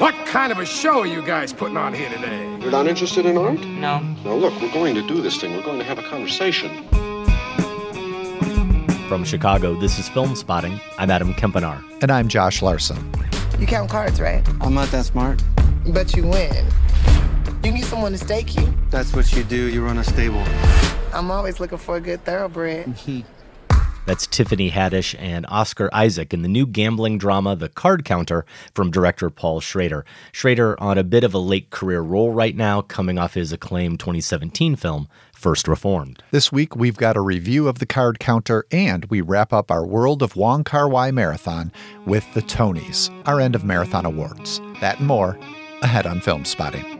What kind of a show are you guys putting on here today? You're not interested in art? No. Now, look, we're going to do this thing. We're going to have a conversation. From Chicago, this is Filmspotting. I'm Adam Kempenaar. And I'm Josh Larsen. You count cards, right? I'm not that smart. But you win. You need someone to stake you. That's what you do. You run a stable. I'm always looking for a good thoroughbred. That's Tiffany Haddish and Oscar Isaac in the new gambling drama The Card Counter from director Paul Schrader. Schrader on a bit of a late career roll right now, coming off his acclaimed 2017 film First Reformed. This week we've got a review of The Card Counter and we wrap up our World of Wong Kar Wai marathon with the Tonys, our end of marathon awards. That and more ahead on Filmspotting.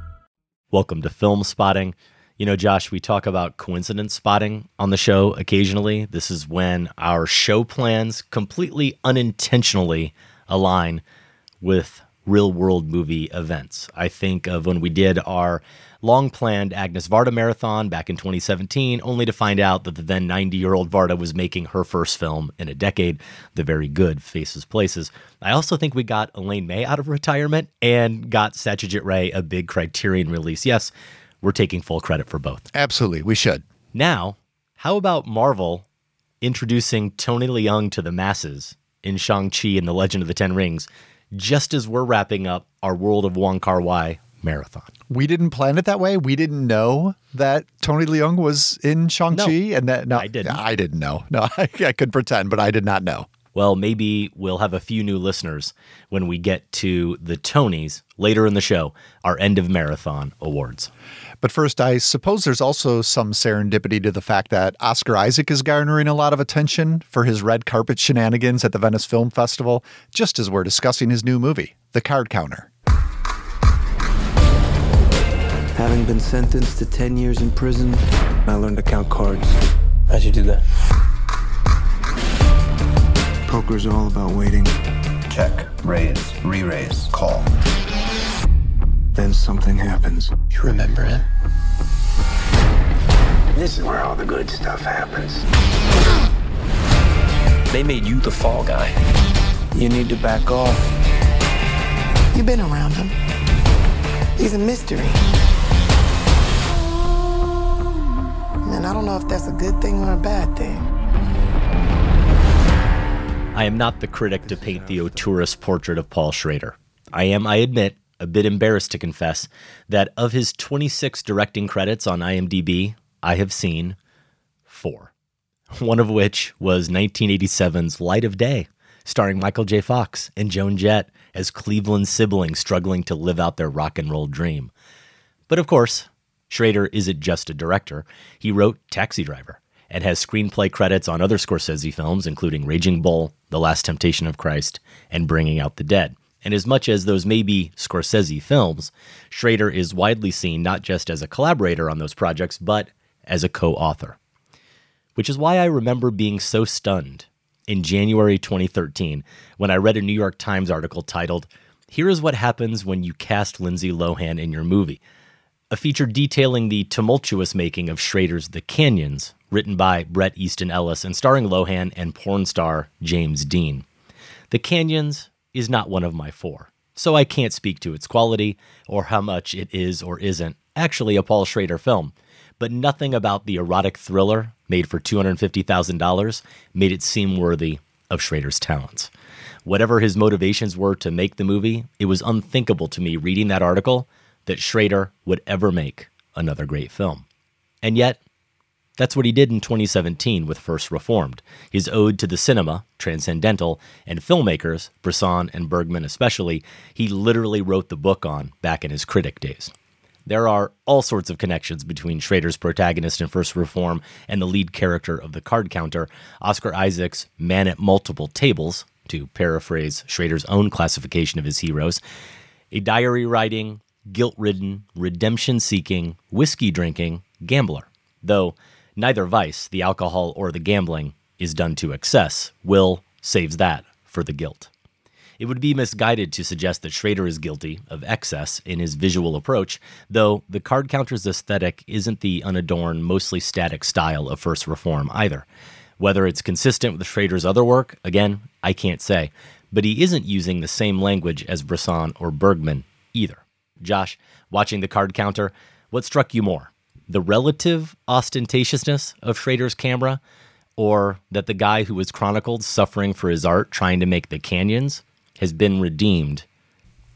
Welcome to Filmspotting. You know, Josh, we talk about coincidence spotting on the show occasionally. This is when our show plans completely unintentionally align with real world movie events. I think of when we did our long planned Agnes Varda marathon back in 2017, only to find out that the then 90 year old Varda was making her first film in a decade, the very good Faces Places. I also think we got Elaine May out of retirement and got Satyajit Ray a big Criterion release. Yes, we're taking full credit for both. Absolutely, we should. Now, how about Marvel introducing Tony Leung to the masses in Shang-Chi and the Legend of the Ten Rings, just as we're wrapping up our World of Wong Kar Wai marathon. We didn't plan it that way. We didn't know that Tony Leung was in Shang-Chi No, and that no I didn't. I didn't know. No, I, I could pretend, but I did not know. Well, maybe we'll have a few new listeners when we get to the Tonys later in the show, our end of marathon awards. But first, I suppose there's also some serendipity to the fact that Oscar Isaac is garnering a lot of attention for his red carpet shenanigans at the Venice Film Festival, just as we're discussing his new movie, The Card Counter. Having been sentenced to 10 years in prison, I learned to count cards. How'd you do that? Poker's all about waiting. Check, raise, re raise, call. Then something happens. You remember it? This is where all the good stuff happens. They made you the fall guy. You need to back off. You've been around him. He's a mystery. And I don't know if that's a good thing or a bad thing. I am not the critic to paint the auteurist portrait of Paul Schrader. I am, I admit, a bit embarrassed to confess that of his 26 directing credits on IMDb, I have seen four. One of which was 1987's Light of Day, starring Michael J. Fox and Joan Jett as Cleveland siblings struggling to live out their rock and roll dream. But of course, Schrader isn't just a director. He wrote Taxi Driver and has screenplay credits on other Scorsese films, including Raging Bull, The Last Temptation of Christ, and Bringing Out the Dead. And as much as those may be Scorsese films, Schrader is widely seen not just as a collaborator on those projects, but as a co author. Which is why I remember being so stunned in January 2013 when I read a New York Times article titled, Here is What Happens When You Cast Lindsay Lohan in Your Movie, a feature detailing the tumultuous making of Schrader's The Canyons, written by Bret Easton Ellis and starring Lohan and porn star James Dean. The Canyons is not one of my four, so I can't speak to its quality or how much it is or isn't actually a Paul Schrader film. But nothing about the erotic thriller made for $250,000 made it seem worthy of Schrader's talents. Whatever his motivations were to make the movie, it was unthinkable to me reading that article that Schrader would ever make another great film. And yet, that's what he did in 2017 with First Reformed, his ode to the cinema, transcendental, and filmmakers, Bresson and Bergman especially, he literally wrote the book on back in his critic days. There are all sorts of connections between Schrader's protagonist in First Reform and the lead character of the card counter, Oscar Isaac's man at multiple tables, to paraphrase Schrader's own classification of his heroes, a diary writing, guilt ridden, redemption seeking, whiskey drinking gambler. Though neither vice, the alcohol or the gambling, is done to excess, Will saves that for the guilt. It would be misguided to suggest that Schrader is guilty of excess in his visual approach, though the card counter's aesthetic isn't the unadorned, mostly static style of First Reform either. Whether it's consistent with Schrader's other work, again, I can't say, but he isn't using the same language as Bresson or Bergman either. Josh, watching the card counter, what struck you more? The relative ostentatiousness of Schrader's camera, or that the guy who was chronicled suffering for his art trying to make the canyons has been redeemed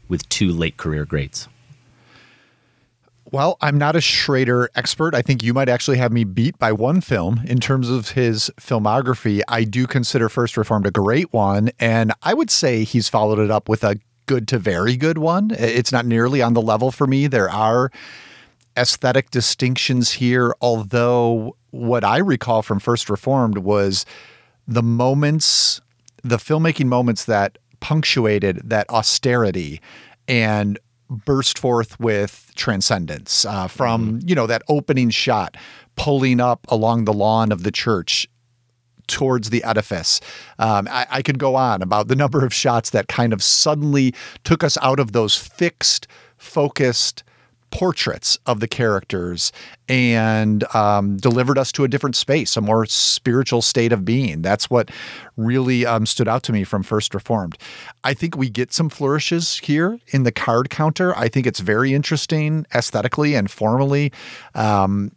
with two late career greats? Well, I'm not a Schrader expert. I think you might actually have me beat by one film in terms of his filmography. I do consider First Reformed a great one, and I would say he's followed it up with a good to very good one. It's not nearly on the level for me. There are aesthetic distinctions here, although what I recall from First Reformed was the moments, the filmmaking moments that punctuated that austerity and burst forth with transcendence uh, from you know that opening shot pulling up along the lawn of the church towards the edifice. Um, I, I, could go on about the number of shots that kind of suddenly took us out of those fixed, focused portraits of the characters and um, delivered us to a different space, a more spiritual state of being. That's what really um, stood out to me from First Reformed. I think we get some flourishes here in the card counter. I think it's very interesting aesthetically and formally. Um,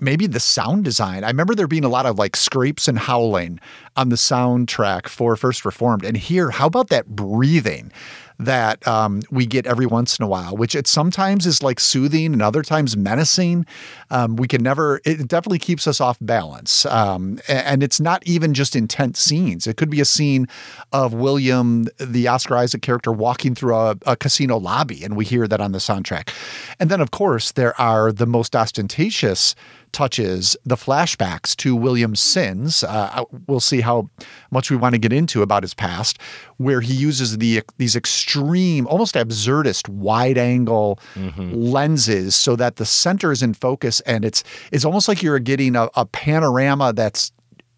maybe the sound design. I remember there being a lot of like scrapes and howling on the soundtrack for First Reformed. And here, how about that breathing? that um, we get every once in a while, which it sometimes is like soothing and other times menacing. Um, we can never, it definitely keeps us off balance. Um, and it's not even just intense scenes. It could be a scene of William, the Oscar Isaac character, walking through a, a casino lobby, and we hear that on the soundtrack. And then, of course, there are the most ostentatious touches the flashbacks to William's sins. Uh, we'll see how much we want to get into about his past, where he uses the these extreme, almost absurdist wide angle mm-hmm. lenses so that the center is in focus, and it's it's almost like you're getting a, a panorama that's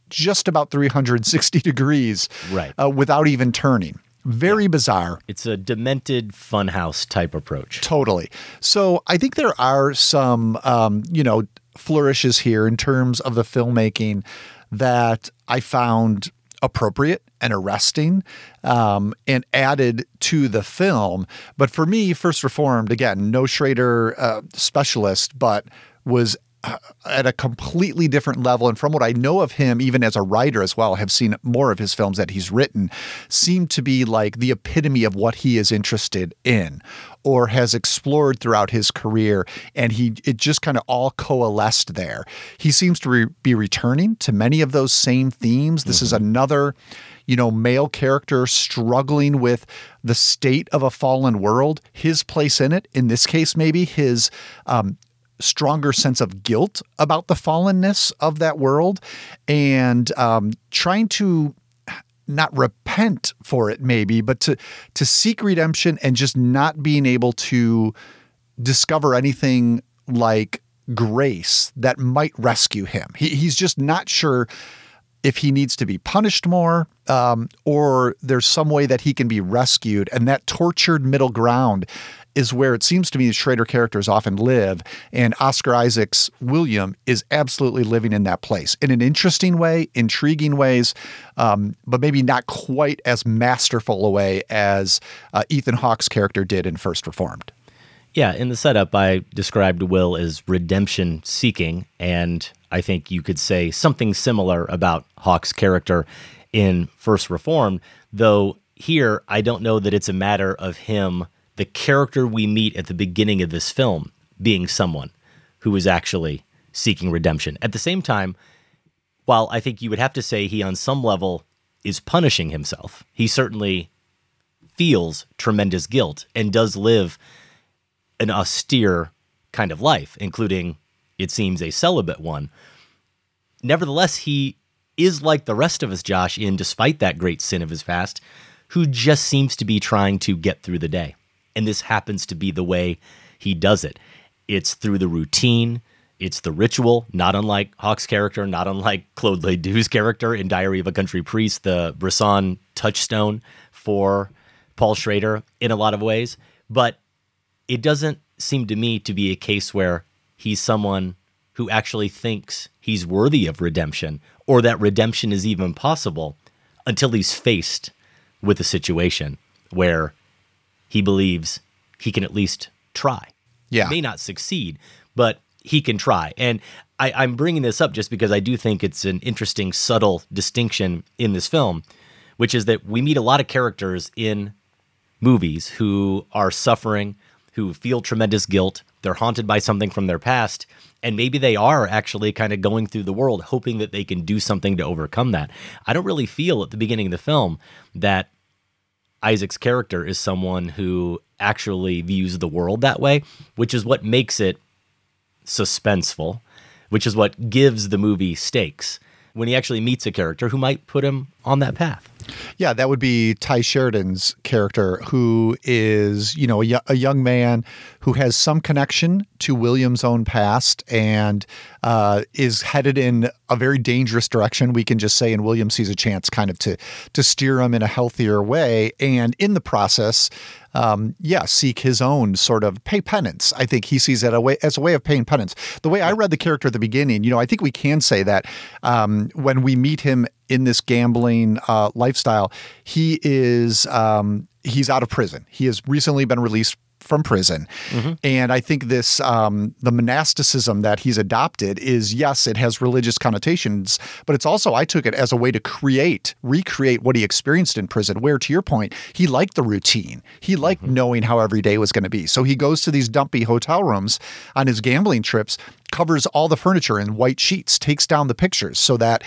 just about 360 degrees, right, uh, without even turning. Very yeah. bizarre. It's a demented funhouse type approach. Totally. So I think there are some, um, you know, flourishes here in terms of the filmmaking that I found appropriate and arresting um, and added to the film. But for me, First Reformed, again, no Schrader uh, specialist, but was at a completely different level. And from what I know of him, even as a writer as well, have seen more of his films that he's written, seem to be like the epitome of what he is interested in or has explored throughout his career. And he it just kind of all coalesced there. He seems to re- be returning to many of those same themes. This mm-hmm. is another you know, male character struggling with the state of a fallen world, his place in it, in this case, maybe his um, stronger sense of guilt about the fallenness of that world and um, trying to not repent for it maybe, but to to seek redemption and just not being able to discover anything like grace that might rescue him. He, he's just not sure if he needs to be punished more um, or there's some way that he can be rescued. And that tortured middle ground is where it seems to me the Schrader characters often live. And Oscar Isaac's William is absolutely living in that place in an interesting way, intriguing ways, um, but maybe not quite as masterful a way as uh, Ethan Hawke's character did in First Reformed. Yeah, in the setup, I described Will as redemption seeking, and I think you could say something similar about Hawke's character in First Reformed, though here I don't know that it's a matter of him, the character we meet at the beginning of this film, being someone who is actually seeking redemption. At the same time, while I think you would have to say he, on some level, is punishing himself, he certainly feels tremendous guilt and does live an austere kind of life, including, it seems, a celibate one. Nevertheless, he is like the rest of us, Josh, in despite that great sin of his past, who just seems to be trying to get through the day. And this happens to be the way he does it. It's through the routine, it's the ritual, not unlike Hawke's character, not unlike Claude Laydu's character in Diary of a Country Priest, the Bresson touchstone for Paul Schrader in a lot of ways. But it doesn't seem to me to be a case where he's someone who actually thinks he's worthy of redemption or that redemption is even possible until he's faced with a situation where he believes he can at least try. Yeah. He may not succeed, but he can try. And I, am bringing this up just because I do think it's an interesting, subtle distinction in this film, which is that we meet a lot of characters in movies who are suffering who feel tremendous guilt. They're haunted by something from their past. And maybe they are actually kind of going through the world hoping that they can do something to overcome that. I don't really feel at the beginning of the film that Isaac's character is someone who actually views the world that way, which is what makes it suspenseful, which is what gives the movie stakes when he actually meets a character who might put him on that path. Yeah, that would be Tye Sheridan's character, who is, you know, a, young man who has some connection to William's own past and uh, is headed in a very dangerous direction. We can just say, and William sees a chance kind of to to steer him in a healthier way, and in the process, um, yeah, seek his own sort of pay penance. I think he sees it a way as a way of paying penance. The way I read the character at the beginning, you know, I think we can say that um, when we meet him in this gambling uh, lifestyle, he is um, he's out of prison. He has recently been released from prison. Mm-hmm. And I think this um, the monasticism that he's adopted is yes, it has religious connotations, but it's also I took it as a way to create, recreate what he experienced in prison. Where to your point, he liked the routine. He liked mm-hmm. knowing how every day was going to be. So he goes to these dumpy hotel rooms on his gambling trips, covers all the furniture in white sheets, takes down the pictures so that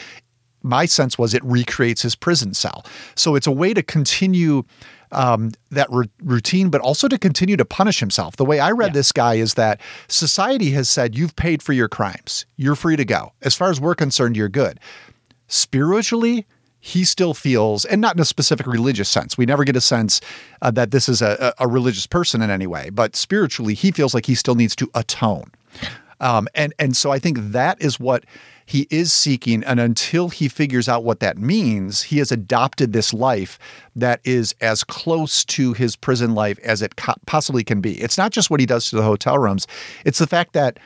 my sense was it recreates his prison cell. So it's a way to continue um, that r- routine, but also to continue to punish himself. The way I read yeah. this guy is that society has said, you've paid for your crimes. You're free to go. As far as we're concerned, you're good. Spiritually, he still feels, and not in a specific religious sense, we never get a sense uh, that this is a, a religious person in any way, but spiritually, he feels like he still needs to atone. Um, and and so I think that is what he is seeking. And until he figures out what that means, he has adopted this life that is as close to his prison life as it possibly can be. It's not just what he does to the hotel rooms, it's the fact that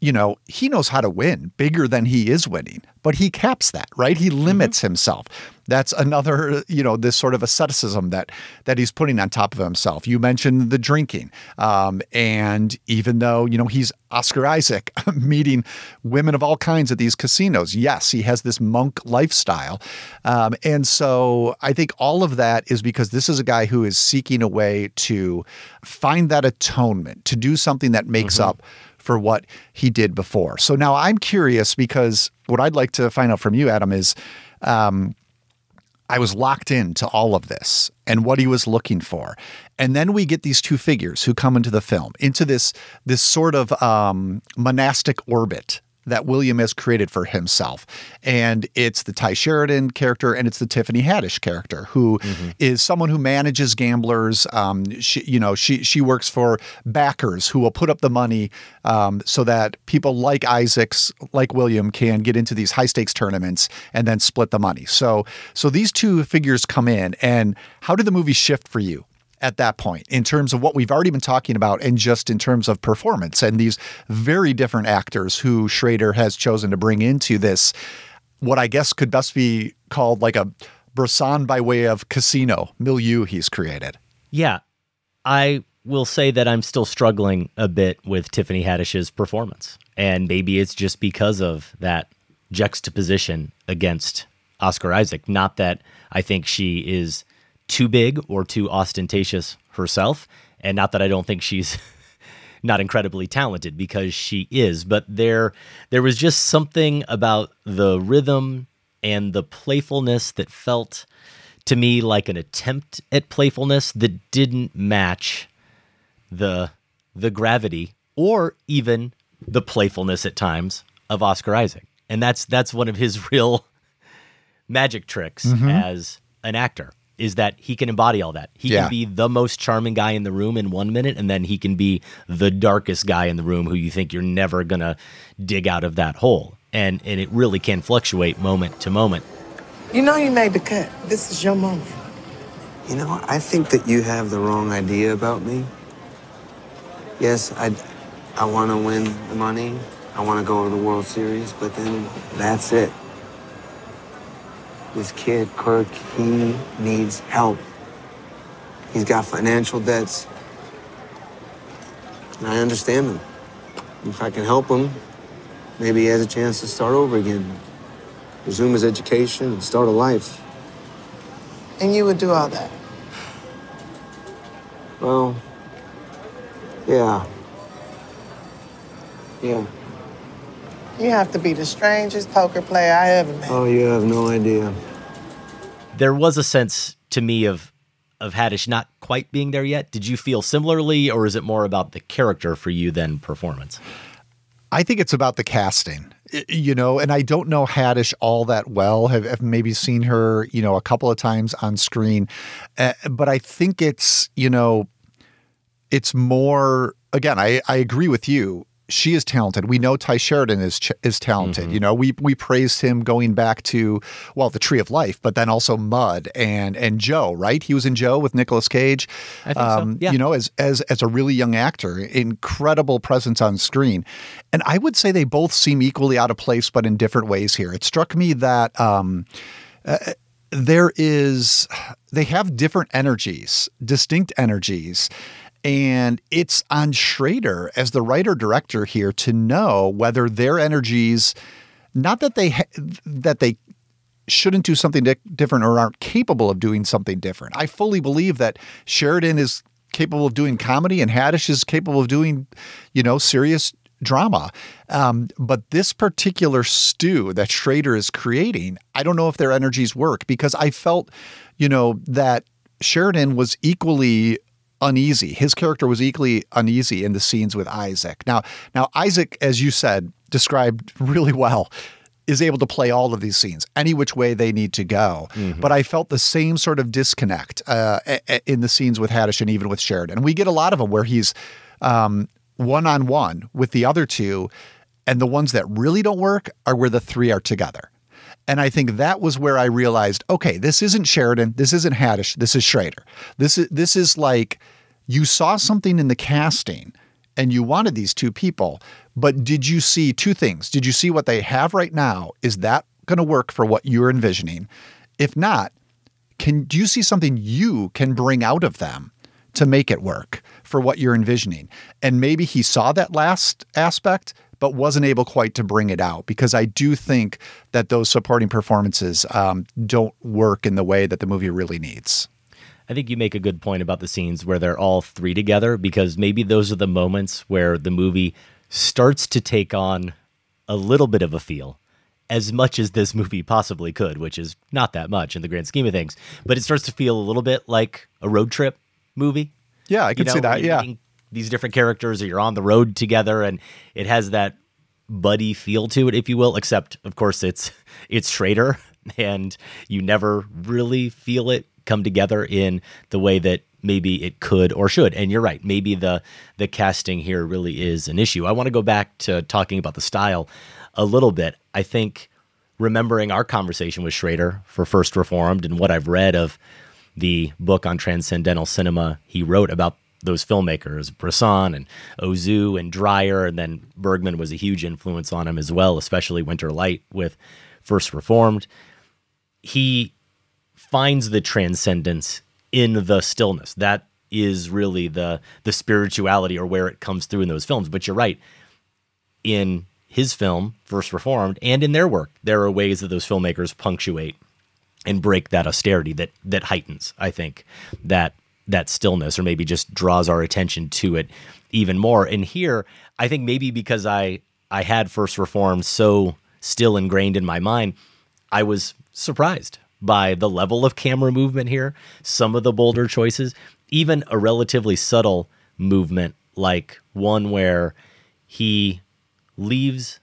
you know, he knows how to win bigger than he is winning, but he caps that, right? He mm-hmm. limits mm-hmm. himself. That's another, you know, this sort of asceticism that that he's putting on top of himself. You mentioned the drinking, um, and even though you know he's Oscar Isaac, meeting women of all kinds at these casinos, yes, he has this monk lifestyle, um, and so I think all of that is because this is a guy who is seeking a way to find that atonement, to do something that makes mm-hmm. up for what he did before. So now I'm curious because what I'd like to find out from you, Adam, is um, I was locked into all of this and what he was looking for. And then we get these two figures who come into the film, into this this sort of um, monastic orbit that William has created for himself. And it's the Tye Sheridan character and it's the Tiffany Haddish character, who is someone who manages gamblers. Um, she, you know, she she works for backers who will put up the money um, so that people like Isaacs, like William, can get into these high stakes tournaments and then split the money. So so these two figures come in, and how did the movie shift for you? At that point in terms of what we've already been talking about and just in terms of performance and these very different actors who Schrader has chosen to bring into this what I guess could best be called like a Bresson by way of casino milieu he's created. Yeah. I will say that I'm still struggling a bit with Tiffany Haddish's performance. And maybe it's just because of that juxtaposition against Oscar Isaac. Not that I think she is too big or too ostentatious herself, and not that I don't think she's not incredibly talented because she is, but there there was just something about the rhythm and the playfulness that felt to me like an attempt at playfulness that didn't match the the gravity or even the playfulness at times of Oscar Isaac. And that's that's one of his real magic tricks Mhm. as an actor is that he can embody all that. He Yeah. can be the most charming guy in the room in one minute, and then he can be the darkest guy in the room who you think you're never gonna dig out of that hole. And and it really can fluctuate moment to moment. You know you made the cut. This is your moment. You know, I think that you have the wrong idea about me. Yes, I, I want to win the money. I want to go to the World Series, but then that's it. This kid, Kirk, he needs help. He's got financial debts. And I understand them. If I can help him, maybe he has a chance to start over again, resume his education, and start a life. And you would do all that. Well, yeah. Yeah. You have to be the strangest poker player I ever met. Oh, you have no idea. There was a sense to me of of Haddish not quite being there yet. Did you feel similarly, or is it more about the character for you than performance? I think it's about the casting, you know, and I don't know Haddish all that well. Have, have maybe seen her, you know, a couple of times on screen, uh, but I think it's, you know, it's more. Again, I I agree with you. She is talented. We know Tye Sheridan is ch- is talented. You know, we we praised him going back to well, the Tree of Life, but then also Mud and and Joe. Right? He was in Joe with Nicolas Cage. I think so, yeah. You know, as as as a really young actor, incredible presence on screen, and I would say they both seem equally out of place, but in different ways. Here, it struck me that. Um, uh, there is they have different energies distinct energies and it's on Schrader as the writer director here to know whether their energies not that they ha- that they shouldn't do something di- different or aren't capable of doing something different. I fully believe that Sheridan is capable of doing comedy and Haddish is capable of doing, you know, serious drama. Um, but this particular stew that Schrader is creating, I don't know if their energies work because I felt, you know, that Sheridan was equally uneasy. His character was equally uneasy in the scenes with Isaac. Now, now Isaac, as you said, described really well, is able to play all of these scenes any which way they need to go. But I felt the same sort of disconnect uh, in the scenes with Haddish and even with Sheridan. We get a lot of them where he's one on one with the other two, and the ones that really don't work are where the three are together. And I think that was where I realized, okay, this isn't Sheridan, this isn't Haddish, this is Schrader. This is this is like you saw something in the casting and you wanted these two people, but did you see two things? Did you see what they have right now? Is that going to work for what you're envisioning? If not, can do you see something you can bring out of them to make it work for what you're envisioning? And maybe he saw that last aspect but wasn't able quite to bring it out because I do think that those supporting performances um, don't work in the way that the movie really needs. I think you make a good point about the scenes where they're all three together because maybe those are the moments where the movie starts to take on a little bit of a feel as much as this movie possibly could, which is not that much in the grand scheme of things, but it starts to feel a little bit like a road trip movie. Yeah, I can see that. Yeah. These different characters, or you're on the road together, and it has that buddy feel to it, if you will. Except, of course, it's it's Schrader, and you never really feel it come together in the way that maybe it could or should. And you're right, maybe the the casting here really is an issue. I want to go back to talking about the style a little bit. I think remembering our conversation with Schrader for First Reformed and what I've read of the book on transcendental cinema he wrote about those filmmakers, Bresson and Ozu and Dreyer, and then Bergman was a huge influence on him as well, especially Winter Light with First Reformed. He finds the transcendence in the stillness. That is really the the spirituality or where it comes through in those films. But you're right. In his film, First Reformed, and in their work, there are ways that those filmmakers punctuate and break that austerity that that heightens, I think, that that stillness or maybe just draws our attention to it even more. And here, I think maybe because I I had First Reformed so still ingrained in my mind, I was surprised by the level of camera movement here, some of the bolder choices, even a relatively subtle movement like one where he leaves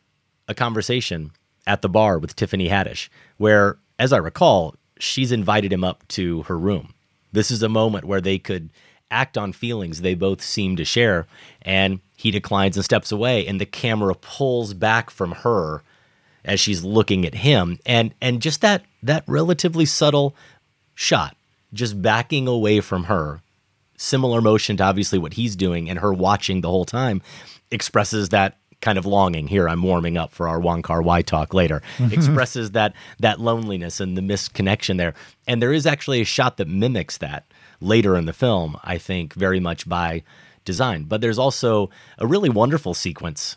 a conversation at the bar with Tiffany Haddish, where, as I recall, she's invited him up to her room. This is a moment where they could act on feelings they both seem to share, and he declines and steps away, and the camera pulls back from her as she's looking at him, and and just that that relatively subtle shot, just backing away from her, similar motion to obviously what he's doing, and her watching the whole time, expresses that kind of longing here i'm warming up for our Wong Kar-wai talk later mm-hmm. expresses that that loneliness and the misconnection there. And there is actually a shot that mimics that later in the film i think very much by design. But there's also a really wonderful sequence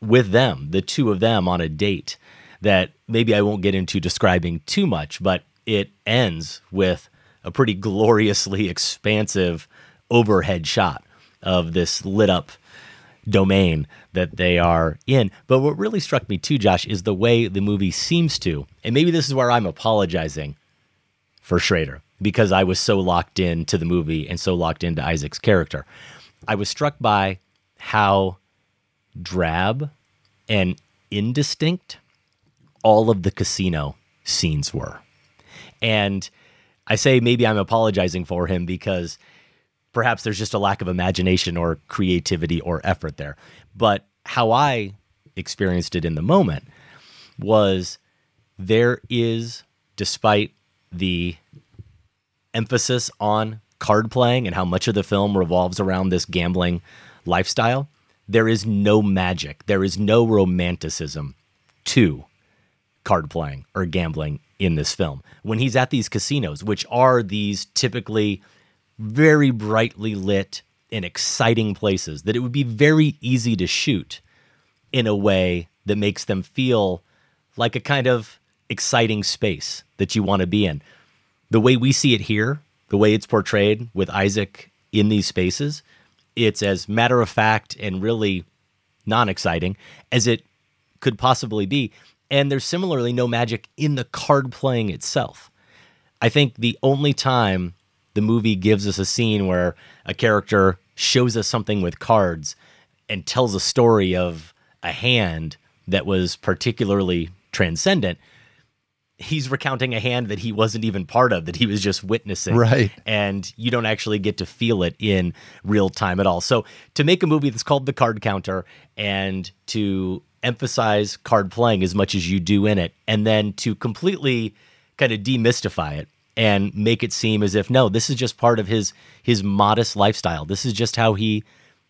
with them the two of them on a date that maybe i won't get into describing too much but it ends with a pretty gloriously expansive overhead shot of this lit up domain that they are in. But what really struck me too, Josh, is the way the movie seems to, and maybe this is where I'm apologizing for Schrader because I was so locked into the movie and so locked into Isaac's character. I was struck by how drab and indistinct all of the casino scenes were. And I say maybe I'm apologizing for him because perhaps there's just a lack of imagination or creativity or effort there. But how I experienced it in the moment was there is, despite the emphasis on card playing and how much of the film revolves around this gambling lifestyle, there is no magic, there is no romanticism to card playing or gambling in this film. When he's at these casinos, which are these typically very brightly lit and exciting places that it would be very easy to shoot in a way that makes them feel like a kind of exciting space that you want to be in. The way we see it here, the way it's portrayed with Isaac in these spaces, it's as matter of fact and really non exciting as it could possibly be. And there's similarly no magic in the card playing itself. I think the only time the movie gives us a scene where a character shows us something with cards and tells a story of a hand that was particularly transcendent. He's recounting a hand that he wasn't even part of that he was just witnessing. Right. And you don't actually get to feel it in real time at all. So to make a movie that's called the card counter and to emphasize card playing as much as you do in it and then to completely kind of demystify it and make it seem as if no, this is just part of his his modest lifestyle. This is just how he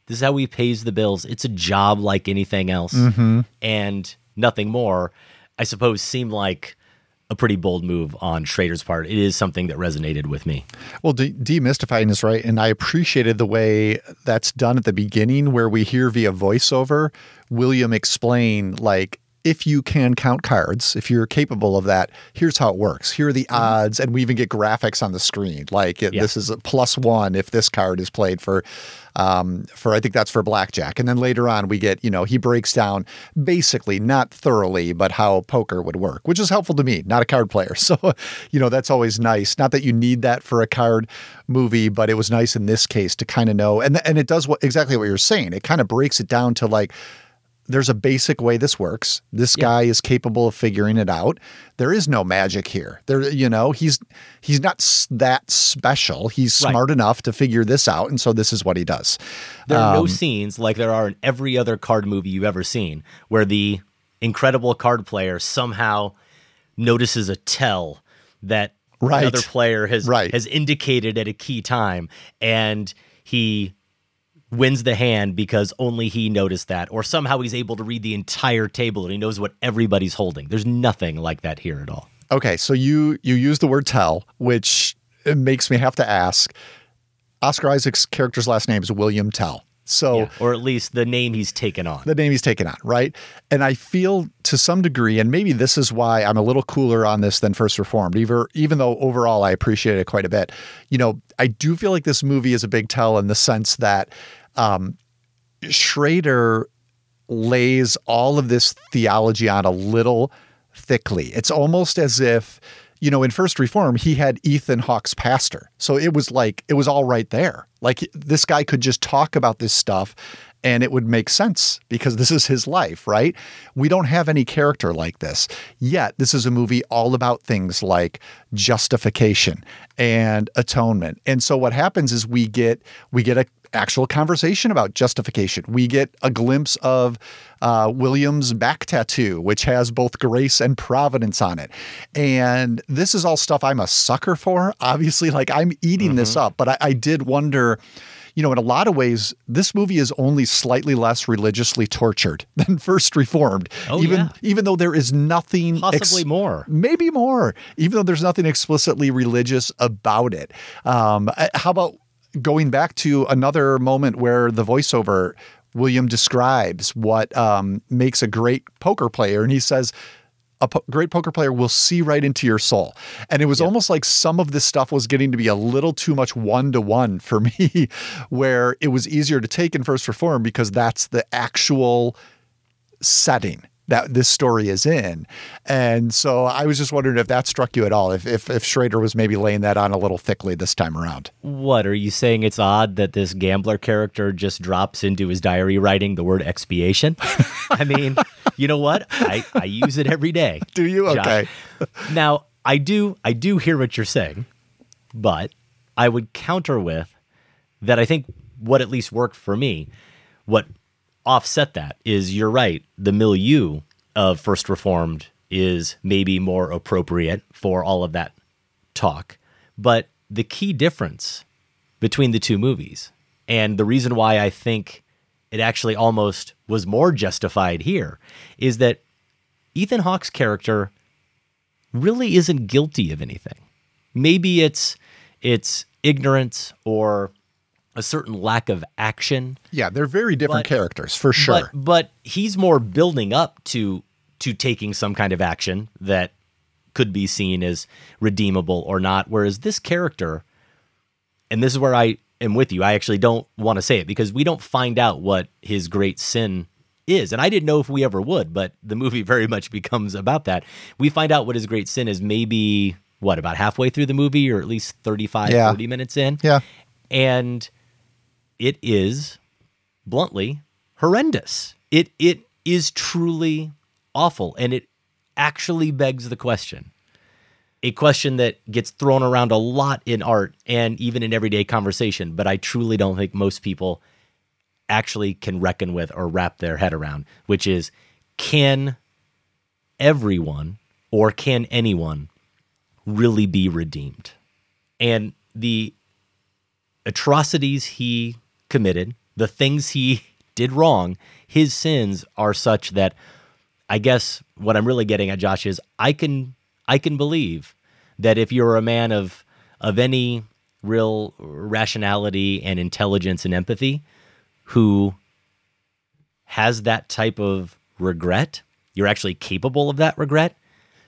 this is how he pays the bills. It's a job like anything else, mm-hmm. and nothing more. I suppose seemed like a pretty bold move on Schrader's part. It is something that resonated with me. Well, de- demystifying is right. And I appreciated the way that's done at the beginning, where we hear via voiceover William explain, like, if you can count cards, if you're capable of that, here's how it works. Here are the mm-hmm. odds, and we even get graphics on the screen. Like it, yeah. this is a plus one if this card is played for, um, for I think that's for blackjack. And then later on, we get you know he breaks down basically not thoroughly, but how poker would work, which is helpful to me, not a card player. So you know that's always nice. Not that you need that for a card movie, but it was nice in this case to kind of know, and and it does what exactly what you're saying. It kind of breaks it down to like there's a basic way this works. This guy is capable of figuring it out. There is no magic here. There, you know, he's he's not s- that special. He's Right. smart enough to figure this out, and so this is what he does. There are no Um, scenes like there are in every other card movie you've ever seen where the incredible card player somehow notices a tell that Right. another player has Right. has indicated at a key time and he wins the hand because only he noticed that or somehow he's able to read the entire table and he knows what everybody's holding. There's nothing like that here at all. Okay, so you you use the word tell, which makes me have to ask. Oscar Isaac's character's last name is William Tell. So Or at least the name he's taken on. the name he's taken on, right? And I feel to some degree, and maybe this is why I'm a little cooler on this than First Reformed, even, even though overall I appreciate it quite a bit. You know, I do feel like this movie is a big tell in the sense that um, Schrader lays all of this theology on a little thickly. It's almost as if, you know, in First Reform, he had Ethan Hawke's pastor. So it was like, it was all right there. Like this guy could just talk about this stuff and it would make sense because this is his life, right? We don't have any character like this. Yet, this is a movie all about things like justification and atonement. And so what happens is we get we get a actual conversation about justification. We get a glimpse of uh, William's back tattoo, which has both grace and providence on it. And this is all stuff I'm a sucker for. Obviously, like I'm eating this up, but I, I did wonder. You know, in a lot of ways, this movie is only slightly less religiously tortured than First Reformed. Oh, even yeah. even though there is nothing Possibly more. maybe more, even though there's nothing explicitly religious about it. Um, how about going back to another moment where the voiceover William describes what um, makes a great poker player, and he says. A po- great poker player will see right into your soul. And it was almost like some of this stuff was getting to be a little too much one to one for me, where it was easier to take in First Reform because that's the actual setting that this story is in. And so I was just wondering if that struck you at all, if, if, if Schrader was maybe laying that on a little thickly this time around. What are you saying? It's odd that this gambler character just drops into his diary writing the word expiation. I mean, you know what? I, I use it every day. Do you? Josh. Okay. now I do I do hear what you're saying, but I would counter with that. I think what at least worked for me, what offset that is you're right. The milieu of First Reformed is maybe more appropriate for all of that talk, but the key difference between the two movies and the reason why I think it actually almost was more justified here is that Ethan Hawke's character really isn't guilty of anything. Maybe it's it's ignorance or a certain lack of action. Yeah, they're very different But- characters for sure. But, but he's more building up to to taking some kind of action that could be seen as redeemable or not. Whereas this character, and this is where I am with you, I actually don't want to say it because we don't find out what his great sin is. And I didn't know if we ever would, but the movie very much becomes about that. We find out what his great sin is maybe, what, about halfway through the movie or at least 35, Yeah. 40 minutes in. Yeah. And it is bluntly horrendous. It it is truly awful and it actually begs the question. A question that gets thrown around a lot in art and even in everyday conversation, but I truly don't think most people actually can reckon with or wrap their head around, which is can everyone or can anyone really be redeemed? And the atrocities he committed, the things he did wrong, his sins are such that I guess what I'm really getting at, Josh, is I can I can believe that if you're a man of of any real rationality and intelligence and empathy who has that type of regret, you're actually capable of that regret,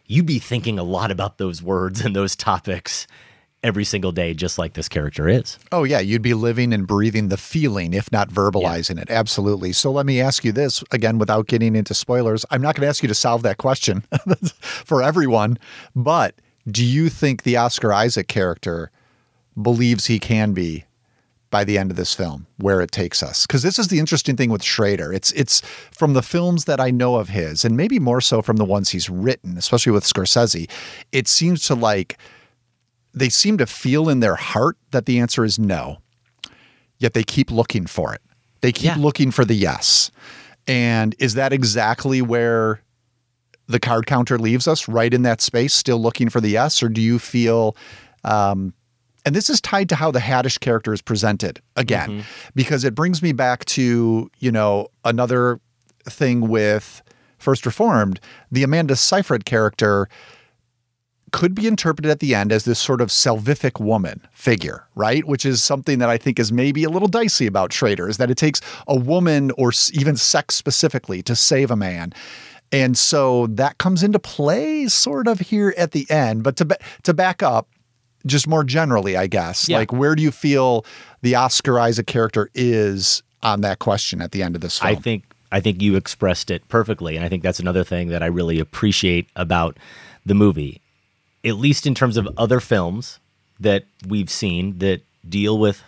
you'd be thinking a lot about those words and those topics every single day, just like this character is. Oh, yeah. You'd be living and breathing the feeling, if not verbalizing it. Absolutely. So let me ask you this again, without getting into spoilers. I'm not going to ask you to solve that question for everyone, but do you think the Oscar Isaac character believes he can be by the end of this film where it takes us because this is the interesting thing with Schrader. It's it's from the films that I know of his, and maybe more so from the ones he's written, especially with Scorsese. It seems to like they seem to feel in their heart that the answer is no, yet they keep looking for it. They keep Yeah. looking for the yes. And is that exactly where the card counter leaves us, right in that space, still looking for the yes? Or do you feel, um, and this is tied to how the Haddish character is presented again, because it brings me back to, you know, another thing with First Reformed, the Amanda Seyfried character could be interpreted at the end as this sort of salvific woman figure, right? Which is something that I think is maybe a little dicey about Schrader, is that it takes a woman or even sex specifically to save a man. And so that comes into play sort of here at the end. But to, ba- to back up, just more generally, I guess, Yeah. like where do you feel the Oscar Isaac character is on that question at the end of this film? I think I think you expressed it perfectly, and I think that's another thing that I really appreciate about the movie, at least in terms of other films that we've seen that deal with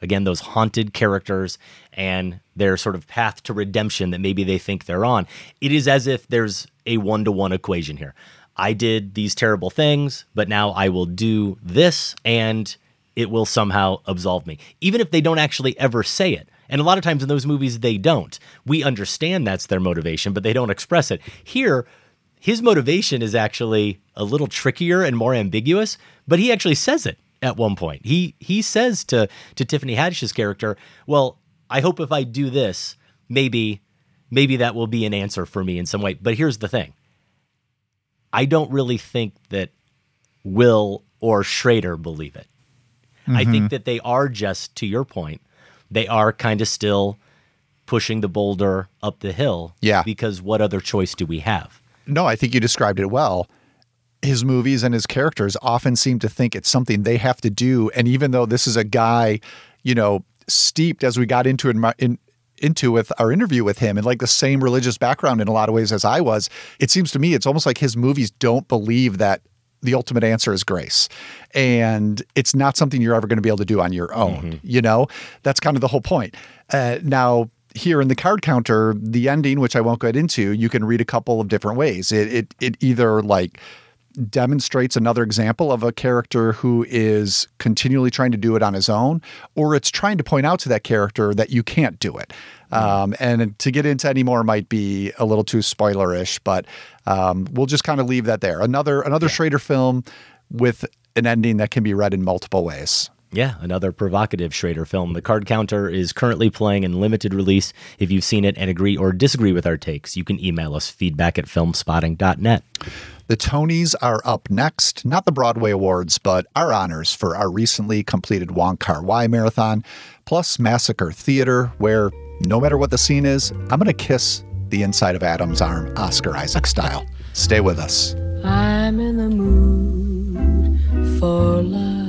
again those haunted characters and their sort of path to redemption that maybe they think they're on. It is as if there's a one to one equation here. I did these terrible things, but now I will do this and it will somehow absolve me, even if they don't actually ever say it. And a lot of times in those movies, they don't. We understand that's their motivation, but they don't express it. Here, his motivation is actually a little trickier and more ambiguous, but he actually says it at one point. He he says to to Tiffany Haddish's character, "Well, I hope if I do this, maybe maybe that will be an answer for me in some way." But here's the thing. I don't really think that Will or Schrader believe it. I Mhm. think that they are just to your point, they are kind of still pushing the boulder up the hill. Yeah. Because what other choice do we have? No, I think you described it well. His movies and his characters often seem to think it's something they have to do. And even though this is a guy, you know, steeped as we got into in, in into with our interview with him and like the same religious background in a lot of ways as I was, it seems to me it's almost like his movies don't believe that the ultimate answer is grace. And it's not something you're ever going to be able to do on your own. You know, that's kind of the whole point. Uh, now, here in the card counter, the ending, which I won't get into, you can read a couple of different ways. It it it either like demonstrates another example of a character who is continually trying to do it on his own, or it's trying to point out to that character that you can't do it. Um, and to get into any more might be a little too spoilerish, but um, we'll just kind of leave that there. Another another Schrader film with an ending that can be read in multiple ways. Yeah, another provocative Schrader film. The Card Counter is currently playing in limited release. If you've seen it and agree or disagree with our takes, you can email us feedback at filmspotting.net. The Tonys are up next, not the Broadway Awards, but our honors for our recently completed Wong Kar Wai marathon, plus Massacre Theater, where no matter what the scene is, I'm going to kiss the inside of Adam's arm, Oscar Isaac style. Stay with us. I'm in the mood for love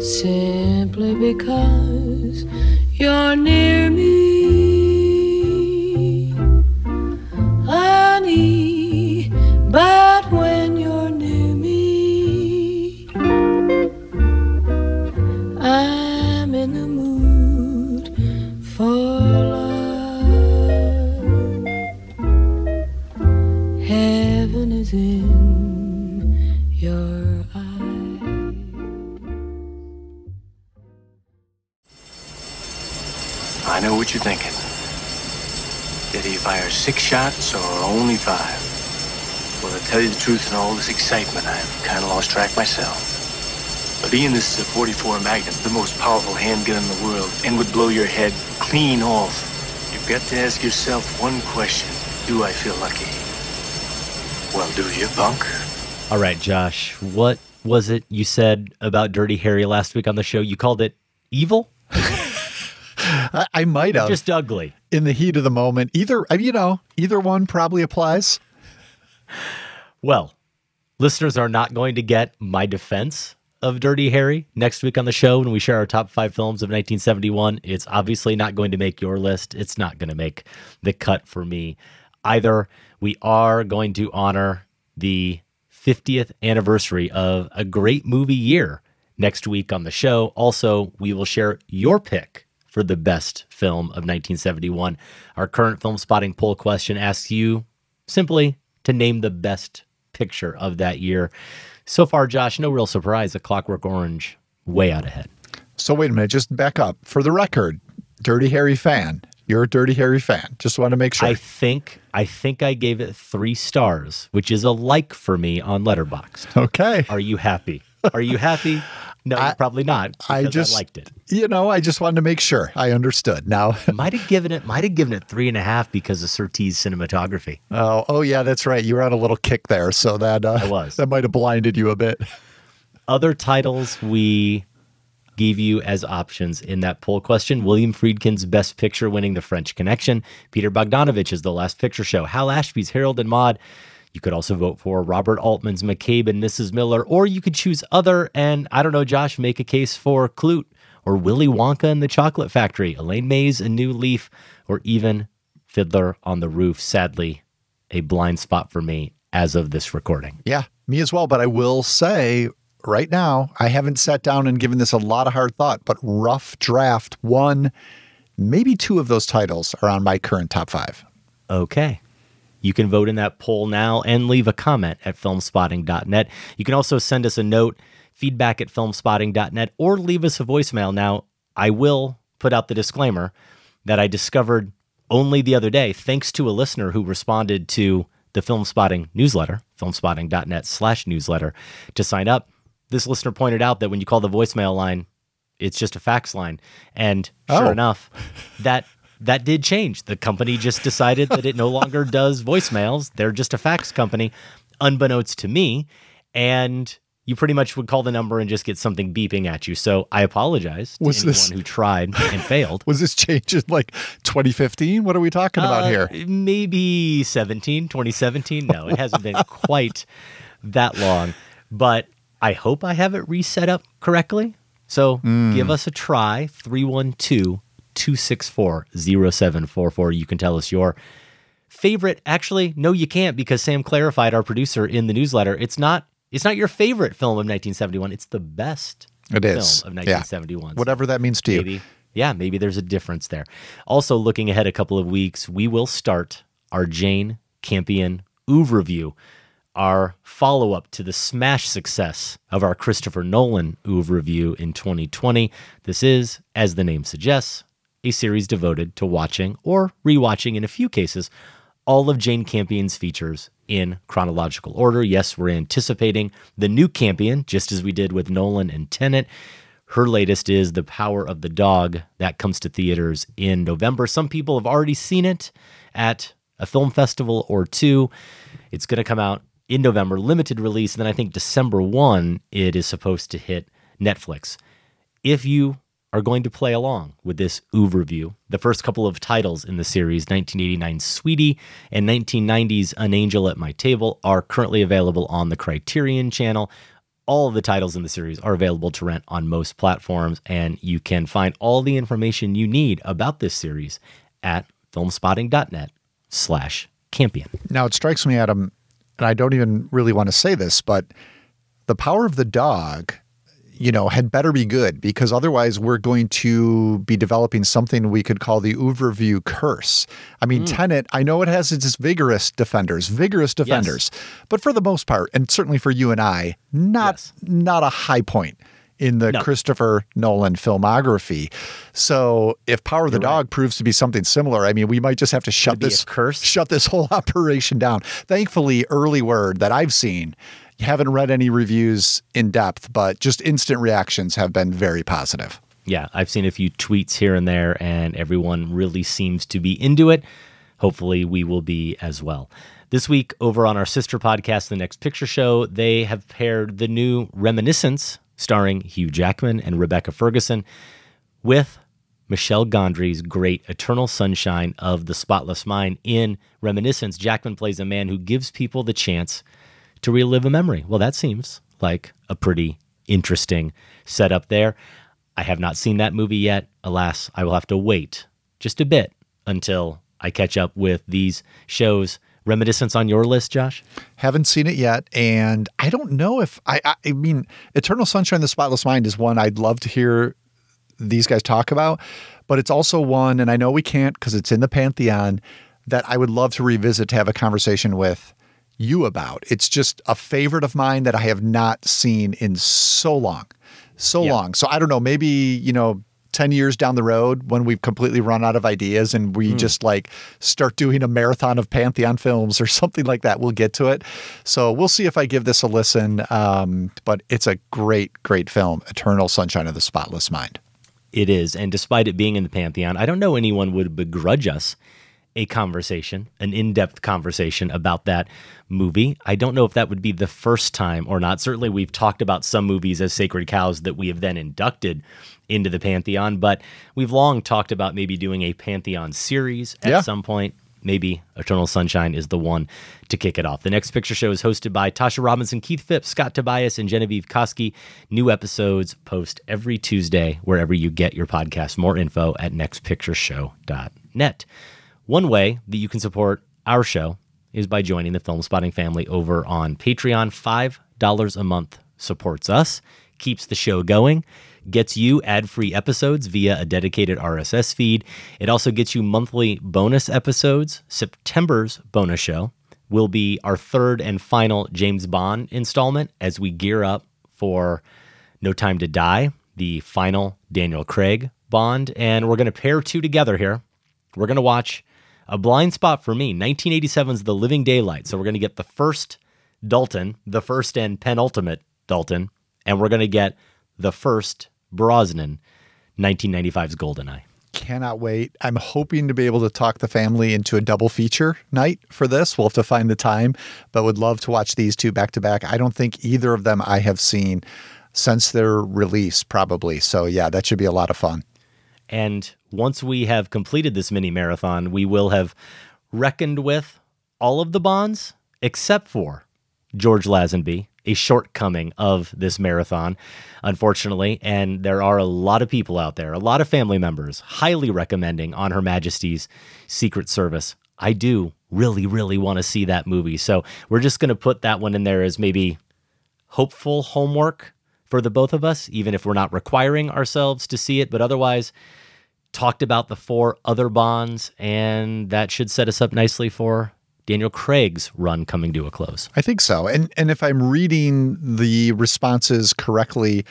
simply because you're near me, honey. But when you're near me, I'm in the mood for love. Heaven is in I know what you're thinking. Did he fire six shots or only five? Well, to tell you the truth, in all this excitement, I've kind of lost track myself. But being this is a 44 Magnum, the most powerful handgun in the world, and would blow your head clean off, you've got to ask yourself one question. Do I feel lucky? Well, do you, punk? All right, Josh, what was it you said about Dirty Harry last week on the show? You called it evil? I, I might have. Just ugly. In the heat of the moment. Either, uh, you know, either one probably applies. Well, listeners are not going to get my defense of Dirty Harry next week on the show when we share our top five films of 1971. It's obviously not going to make your list. It's not going to make the cut for me either. We are going to honor the 50th anniversary of a great movie year next week on the show. Also, we will share your pick for the best film of 1971. Our current Filmspotting poll question asks you simply to name the best picture of that year. So far, Josh, no real surprise. A Clockwork Orange way out ahead. So wait a minute, just back up. For the record, Dirty Harry fan. You're a Dirty Harry fan. Just want to make sure. I think I think I gave it three stars, which is a like for me on Letterboxd. Okay. Are you happy? Are you happy? No, I- probably not. I just- liked it. You know, I just wanted to make sure I understood. Now, Might have given it might have given it three and a half because of Surtees cinematography. oh, oh yeah, that's right. You were on a little kick there, so that uh, I was. that might have blinded you a bit. Other titles we gave you as options in that poll question William Friedkin's Best Picture winning The French Connection, Peter Bogdanovich's The Last Picture Show, Hal Ashby's Harold and Maude. You could also vote for Robert Altman's McCabe and Mrs. Miller, or you could choose other and, I don't know, Josh, make a case for Klute or Willy Wonka and the Chocolate Factory, Elaine May's, A New Leaf, or even Fiddler on the Roof. Sadly, a blind spot for me as of this recording. Yeah, me as well. But I will say right now, I haven't sat down and given this a lot of hard thought, but rough draft one, maybe two of those titles are on my current top five. Okay. You can vote in that poll now and leave a comment at filmspotting.net. You can also send us a note, feedback at filmspotting.net, or leave us a voicemail. Now, I will put out the disclaimer that I discovered only the other day, thanks to a listener who responded to the Filmspotting newsletter, filmspotting.net slash newsletter, to sign up. This listener pointed out that when you call the voicemail line, it's just a fax line. And sure Oh. enough, that that did change. The company just decided that it no longer does voicemails. They're just a fax company, unbeknownst to me. And you pretty much would call the number and just get something beeping at you. So I apologize to Was anyone this- who tried and failed. Was this change in like 2015? What are we talking about Uh, here? Maybe 17, 2017. No, it hasn't been quite that long, but I hope I have it reset up correctly. So Hmm. give us a try 312 264 0744. You can tell us your favorite. Actually, no, you can't because Sam clarified, our producer in the newsletter, it's not. It's not your favorite film of 1971. It's the best It film is. of 1971. So Whatever that means to you. yeah maybe there's a difference there also looking ahead a couple of weeks we will start our jane campion oeuvre review our follow-up to the smash success of our christopher nolan oeuvre review in 2020 this is as the name suggests a series devoted to watching or rewatching in a few cases all of Jane Campion's features in chronological order. Yes, we're anticipating the new Campion, just as we did with Nolan and Tenet. Her latest is The Power of the Dog. That comes to theaters in November. Some people have already seen it at a film festival or two. It's going to come out in November, limited release. And then I think December 1, it is supposed to hit Netflix. If you are going to play along with this overview. the first couple of titles in the series, 1989's Sweetie and 1990's An Angel at My Table, are currently available on the Criterion channel. All of the titles in the series are available to rent on most platforms, and you can find all the information you need about this series at filmspotting.net slash campion. Now it strikes me, Adam, and I don't even really want to say this, but the power of the dog, you know, had better be good because otherwise we're going to be developing something we could call the overview curse. I mean, Tenet, I know it has its vigorous defenders, vigorous defenders, but for the most part, and certainly for you and I, not not a high point in the No. Christopher Nolan filmography. So if Power of the Dog proves to be something similar, I mean, we might just have to shut this curse? shut this whole operation down. Thankfully, early word that I've seen, haven't read any reviews in depth, but just instant reactions have been very positive. yeah, I've seen a few tweets here and there, and everyone really seems to be into it. Hopefully, we will be as well. This week, over on our sister podcast, The Next Picture Show, they have paired the new Reminiscence, starring Hugh Jackman and Rebecca Ferguson, with Michel Gondry's great Eternal Sunshine of the Spotless Mind. In Reminiscence, Jackman plays a man who gives people the chance to relive a memory. Well, that seems like a pretty interesting setup there. I have not seen that movie yet. Alas, I will have to wait just a bit until I catch up with these shows Reminiscence on your list, Josh? Haven't seen it yet, and I don't know if I. I, I mean, Eternal Sunshine of the Spotless Mind is one I'd love to hear these guys talk about, but it's also one, and I know we can't because it's in the pantheon that I would love to revisit to have a conversation with you about. It's just a favorite of mine that I have not seen in so long, so Yeah. long. So I don't know. Maybe you know. 10 years down the road when we've completely run out of ideas and we just like start doing a marathon of pantheon films or something like that we'll get to it so we'll see if i give this a listen um, but it's a great great film eternal sunshine of the spotless mind It is. And despite it being in the Pantheon, I don't know anyone would begrudge us a conversation, an in depth conversation about that movie. I don't know if that would be the first time or not. Certainly, we've talked about some movies as sacred cows that we have then inducted into the Pantheon, but we've long talked about maybe doing a Pantheon series at Yeah. some point. Maybe Eternal Sunshine is the one to kick it off. The next picture show is hosted by Tasha Robinson, Keith Phipps, Scott Tobias, and Genevieve Koski. New episodes post every Tuesday wherever you get your podcast. More info at nextpictureshow.net. One way that you can support our show is by joining the Filmspotting family over on Patreon. $5 a month supports us, keeps the show going, gets you ad free episodes via a dedicated RSS feed. It also gets you monthly bonus episodes. September's bonus show will be our third and final James Bond installment as we gear up for No Time to Die, the final Daniel Craig Bond. And we're going to pair two together here. We're going to watch a blind spot for me. 1987's The Living Daylight. So we're going to get the first Dalton, the first and penultimate Dalton, and we're going to get the first Brosnan, 1995's Goldeneye. cannot wait. I'm hoping to be able to talk the family into a double feature night for this. We'll have to find the time but would love to watch these two back to back. I don't think either of them i have seen since their release probably. So yeah that should be a lot of fun And once we have completed this mini marathon, we will have reckoned with all of the bonds except for George Lazenby, a shortcoming of this marathon, unfortunately. And there are a lot of people out there, a lot of family members, highly recommending On Her Majesty's Secret Service. I do really, really want to see that movie. So we're just going to put that one in there as maybe hopeful homework for the both of us, even if we're not requiring ourselves to see it. But otherwise, talked about the four other bonds, and that should set us up nicely for Daniel Craig's run coming to a close. I think so. And and if I'm reading the responses correctly,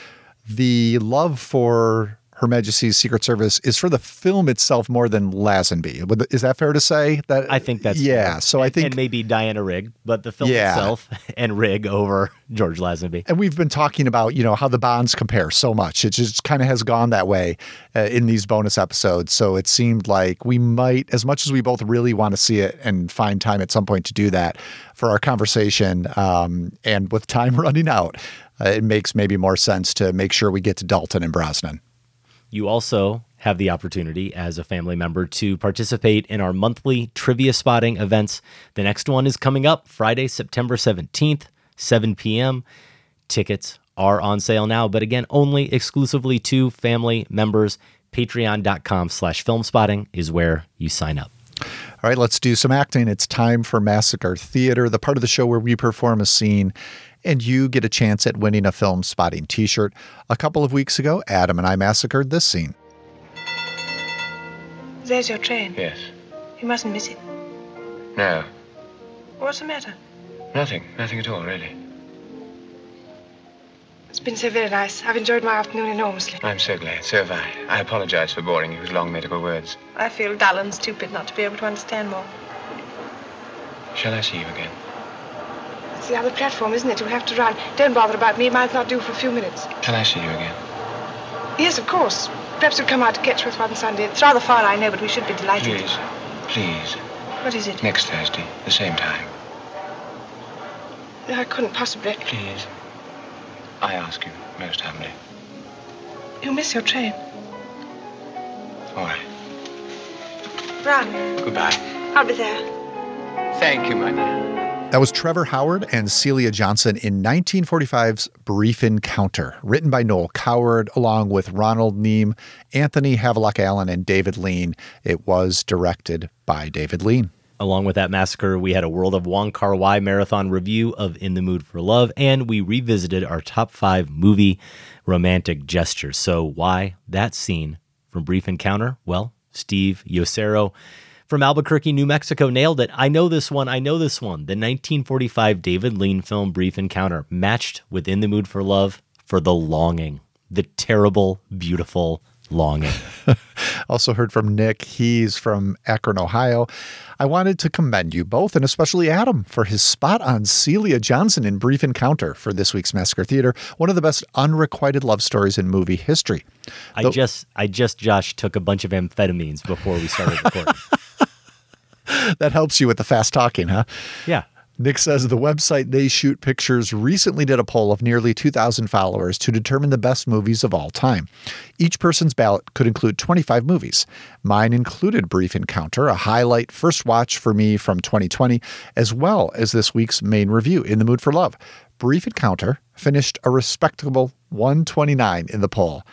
the love for Her Majesty's Secret Service is for the film itself more than Lazenby. Is that fair to say? That I think that's yeah. fair. So I And- think and maybe Diana Rigg, but the film Yeah. itself and Rigg over George Lazenby. and we've been talking about you know how the bonds compare so much it just kind of has gone that way uh, in these bonus episodes so it seemed like we might as much as we both really want to see it and find time at some point to do that for our conversation um, and with time running out uh, it makes maybe more sense to make sure we get to dalton and brosnan You also have the opportunity as a family member to participate in our monthly trivia spotting events. The next one is coming up Friday, September 17th, 7 p.m. Tickets are on sale now, but again, only exclusively to family members. Patreon.com slash filmspotting is where you sign up. All right, let's do some acting. It's time for Massacre Theater, the part of the show where we perform a scene and you get a chance at winning a Filmspotting t shirt. A couple of weeks ago, Adam and I massacred this scene. There's your train. Yes. You mustn't miss it. No. What's the matter? Nothing. Nothing at all, really. It's been so very nice. I've enjoyed my afternoon enormously. I'm so glad. So have I. I apologize for boring you with long medical words. I feel dull and stupid not to be able to understand more. Shall I see you again? It's the other platform, isn't it? You'll have to run. Don't bother about me. It might not do for a few minutes. Can I see you again? Yes, of course. Perhaps you'll come out to Ketchworth one Sunday. It's rather far, I know, but we should be delighted. Please. Please. What is it? Next Thursday, the same time. No, I couldn't possibly. Please. I ask you most humbly. You miss your train. All right. Run. Goodbye. I'll be there. Thank you, my dear. That was Trevor Howard and Celia Johnson in 1945's Brief Encounter, written by Noel Coward along with Ronald Neame, Anthony Havelock Allen, and David Lean. It was directed by David Lean. Along with that massacre, we had a World of Wong Kar Wai marathon review of In the Mood for Love, and we revisited our top five movie romantic gestures. So, why that scene from Brief Encounter? Well, Steve Yosero from Albuquerque, New Mexico nailed it. I know this one. I know this one. The 1945 David Lean film Brief Encounter matched within the Mood for Love for the longing, the terrible, beautiful longing. also heard from Nick. He's from Akron, Ohio. I wanted to commend you both, and especially Adam, for his spot on Celia Johnson in Brief Encounter for this week's Massacre Theater, one of the best unrequited love stories in movie history. I Though- just, I just, Josh, took a bunch of amphetamines before we started recording. that helps you with the fast talking, huh? Yeah. Nick says the website They Shoot Pictures recently did a poll of nearly 2,000 followers to determine the best movies of all time. Each person's ballot could include 25 movies. Mine included Brief Encounter, a highlight first watch for me from 2020, as well as this week's main review, In the Mood for Love. Brief Encounter finished a respectable 129 in the poll.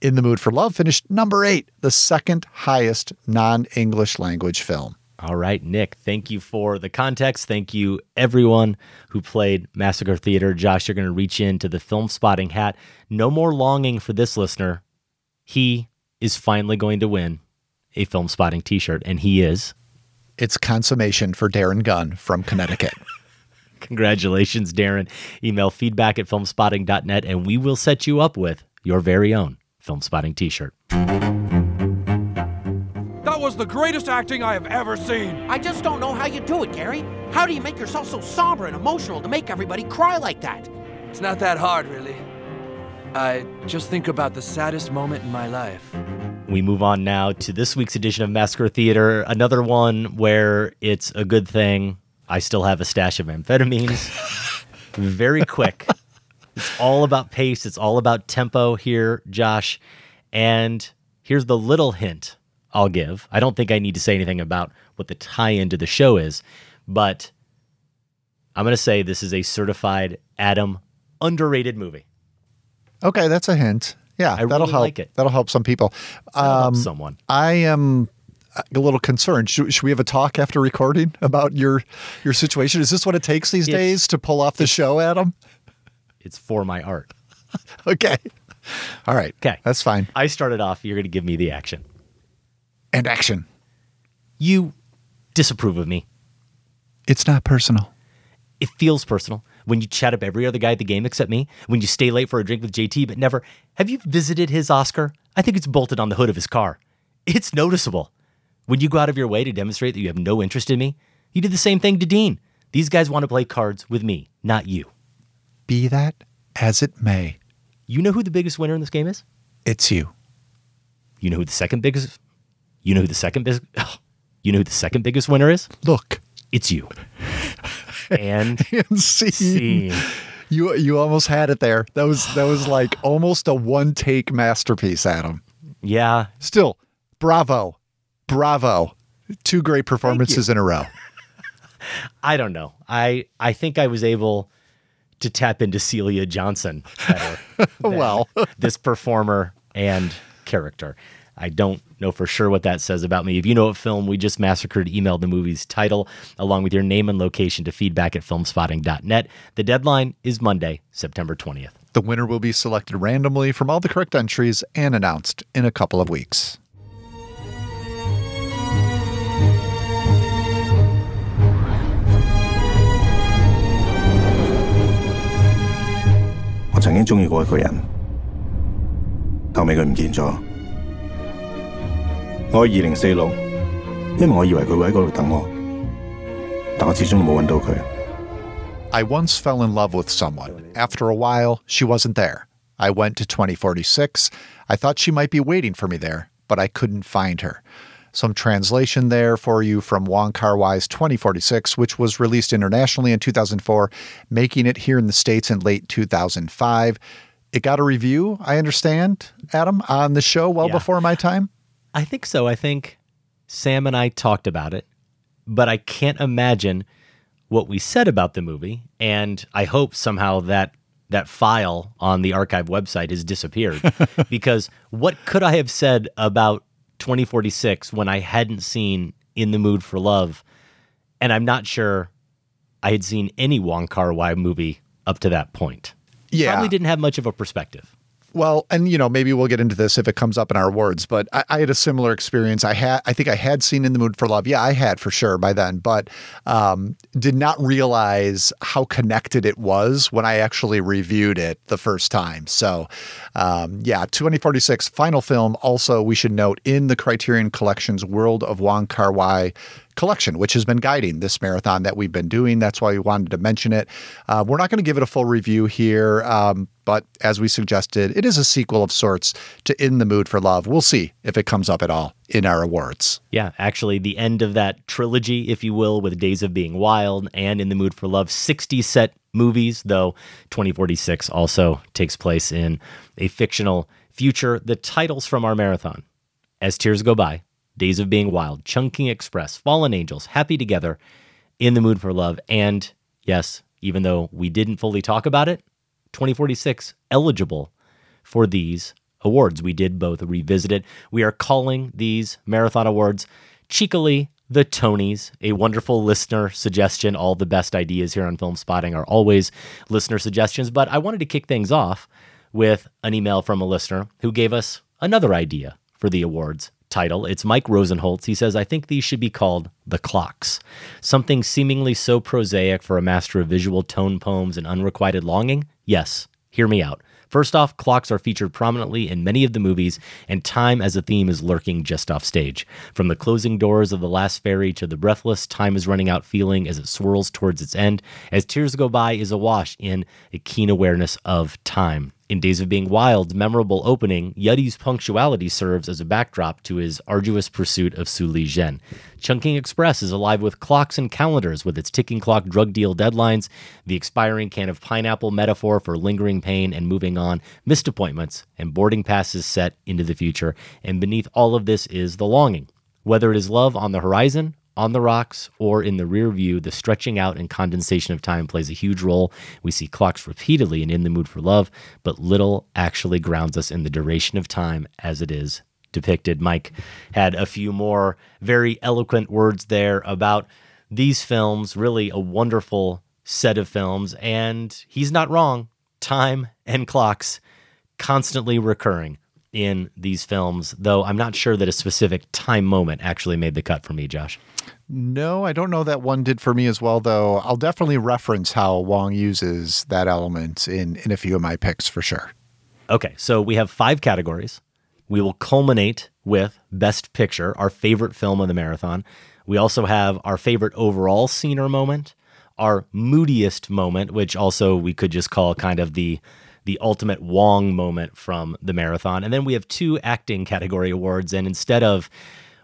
In the Mood for Love finished number eight, the second highest non English language film. All right, Nick, thank you for the context. Thank you, everyone who played Massacre Theater. Josh, you're going to reach into the Filmspotting hat. No more longing for this listener. He is finally going to win a Filmspotting t shirt, and he is. It's consummation for Darren Gunn from Connecticut. Congratulations, Darren. Email feedback at filmspotting.net, and we will set you up with your very own Filmspotting t shirt. That was the greatest acting I have ever seen. I just don't know how you do it, Gary. How do you make yourself so somber and emotional to make everybody cry like that? It's not that hard, really. I just think about the saddest moment in my life. We move on now to this week's edition of Massacre Theater, another one where it's a good thing I still have a stash of amphetamines. Very quick. It's all about pace, it's all about tempo here, Josh. And here's the little hint I'll give. I don't think I need to say anything about what the tie in to the show is, but I'm going to say this is a certified Adam underrated movie. Okay, that's a hint. Yeah, I that'll really help. like it. That'll help some people. Um, someone. I am a little concerned. Should, should, we have a talk after recording about your your situation? Is this what it takes these it's, days to pull off the show, Adam? It's for my art. okay. All right. Okay. That's fine. I started off. You're going to give me the action and action. You disapprove of me. It's not personal. It feels personal when you chat up every other guy at the game except me, when you stay late for a drink with JT, but never. Have you visited his Oscar? I think it's bolted on the hood of his car. It's noticeable. When you go out of your way to demonstrate that you have no interest in me, you did the same thing to Dean. These guys want to play cards with me, not you. Be that as it may. You know who the biggest winner in this game is? It's you. You know who the second biggest you know who the second biggest oh, you know who the second biggest winner is? Look. It's you. and, and scene. scene. You you almost had it there. That was that was like almost a one take masterpiece, Adam. Yeah. Still, bravo. Bravo. Two great performances in a row. I don't know. I I think I was able to tap into Celia Johnson better. well, this performer and character. I don't know for sure what that says about me. If you know what film we just massacred, email the movie's title along with your name and location to feedback at filmspotting.net. The deadline is Monday, September 20th. The winner will be selected randomly from all the correct entries and announced in a couple of weeks. I 曾经中意过一个人，后尾佢唔见咗。 我去二零四六，因为我以为佢会喺嗰度等我，但我始终冇揾到佢。I once fell in love with someone. After a while, she wasn't there. I went to 2046. I thought she might be waiting for me there, but I couldn't find her. Some translation there for you from Wong Kar Wai's 2046, which was released internationally in 2004, making it here in the States in late 2005. It got a review, I understand, Adam, on the show well Yeah. before my time. I think so. I think Sam and I talked about it, but I can't imagine what we said about the movie. And I hope somehow that that file on the archive website has disappeared because what could I have said about 2046 when I hadn't seen In the Mood for Love And I'm not sure I had seen any Wong Kar Wai movie up to that point. Yeah. Probably didn't have much of a perspective. Well, and you know, maybe we'll get into this if it comes up in our words, but I, I, had a similar experience. I had, I think I had seen In the Mood for Love. Yeah, I had for sure by then, but um, did not realize how connected it was when I actually reviewed it the first time. So, um, yeah, 2046 final film. Also, we should note in the Criterion Collection's World of Wong Kar Wai collection, which has been guiding this marathon that we've been doing. That's why we wanted to mention it. Uh, we're not going to give it a full review here, um, but as we suggested, it is a sequel of sorts to In the Mood for Love. We'll see if it comes up at all in our awards. Yeah, actually, the end of that trilogy, if you will, with Days of Being Wild and In the Mood for Love, 60 set movies, though 2046 also takes place in a fictional future. The titles from our marathon As Tears Go By, Days of Being Wild, Chungking Express, Fallen Angels, Happy Together, In the Mood for Love, and yes, even though we didn't fully talk about it, 2046 eligible for these awards. We did both revisit it. We are calling these marathon awards cheekily the Tonys, a wonderful listener suggestion. All the best ideas here on Filmspotting are always listener suggestions, but I wanted to kick things off with an email from a listener who gave us another idea for the awards title. It's Mike Rosenholtz. He says, I think these should be called The Clocks. Something seemingly so prosaic for a master of visual tone poems and unrequited longing? Yes, hear me out. First off, clocks are featured prominently in many of the movies, and time as a theme is lurking just off stage. From the closing doors of The Last Ferry to the breathless, time is running out feeling as it swirls towards its end, as tears go by is awash in a keen awareness of time. In Days of Being Wild's memorable opening, Yuddy's punctuality serves as a backdrop to his arduous pursuit of Su Li Zhen. Chungking Express is alive with clocks and calendars, with its ticking clock drug deal deadlines, the expiring can of pineapple metaphor for lingering pain and moving on, missed appointments, and boarding passes set into the future. And beneath all of this is the longing. Whether it is love on the horizon on the rocks or in the rear view, the stretching out and condensation of time plays a huge role. We see clocks repeatedly and in the mood for love, but little actually grounds us in the duration of time as it is depicted. Mike had a few more very eloquent words there about these films, really a wonderful set of films, and he's not wrong. Time and clocks constantly recurring in these films, though I'm not sure that a specific time moment actually made the cut for me, Josh. No, I don't know that one did for me as well, though. I'll definitely reference how Wong uses that element in, in a few of my picks for sure. Okay, so we have five categories. We will culminate with Best Picture, our favorite film of the marathon. We also have our favorite overall scene or moment, our moodiest moment, which also we could just call kind of the the ultimate Wong moment from the marathon. And then we have two acting category awards. And instead of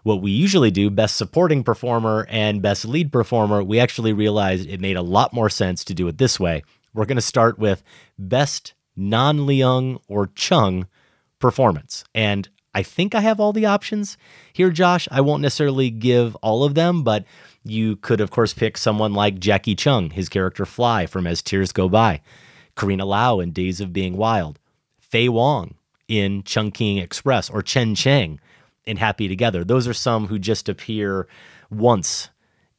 what we usually do, best supporting performer and best lead performer, we actually realized it made a lot more sense to do it this way. We're going to start with best non Leung or Chung performance. And I think I have all the options here, Josh. I won't necessarily give all of them, but you could, of course, pick someone like Jackie Chung, his character Fly from As Tears Go By. Carina Lau in Days of Being Wild, Faye Wong in Chungking Express, or Chen Cheng in Happy Together. Those are some who just appear once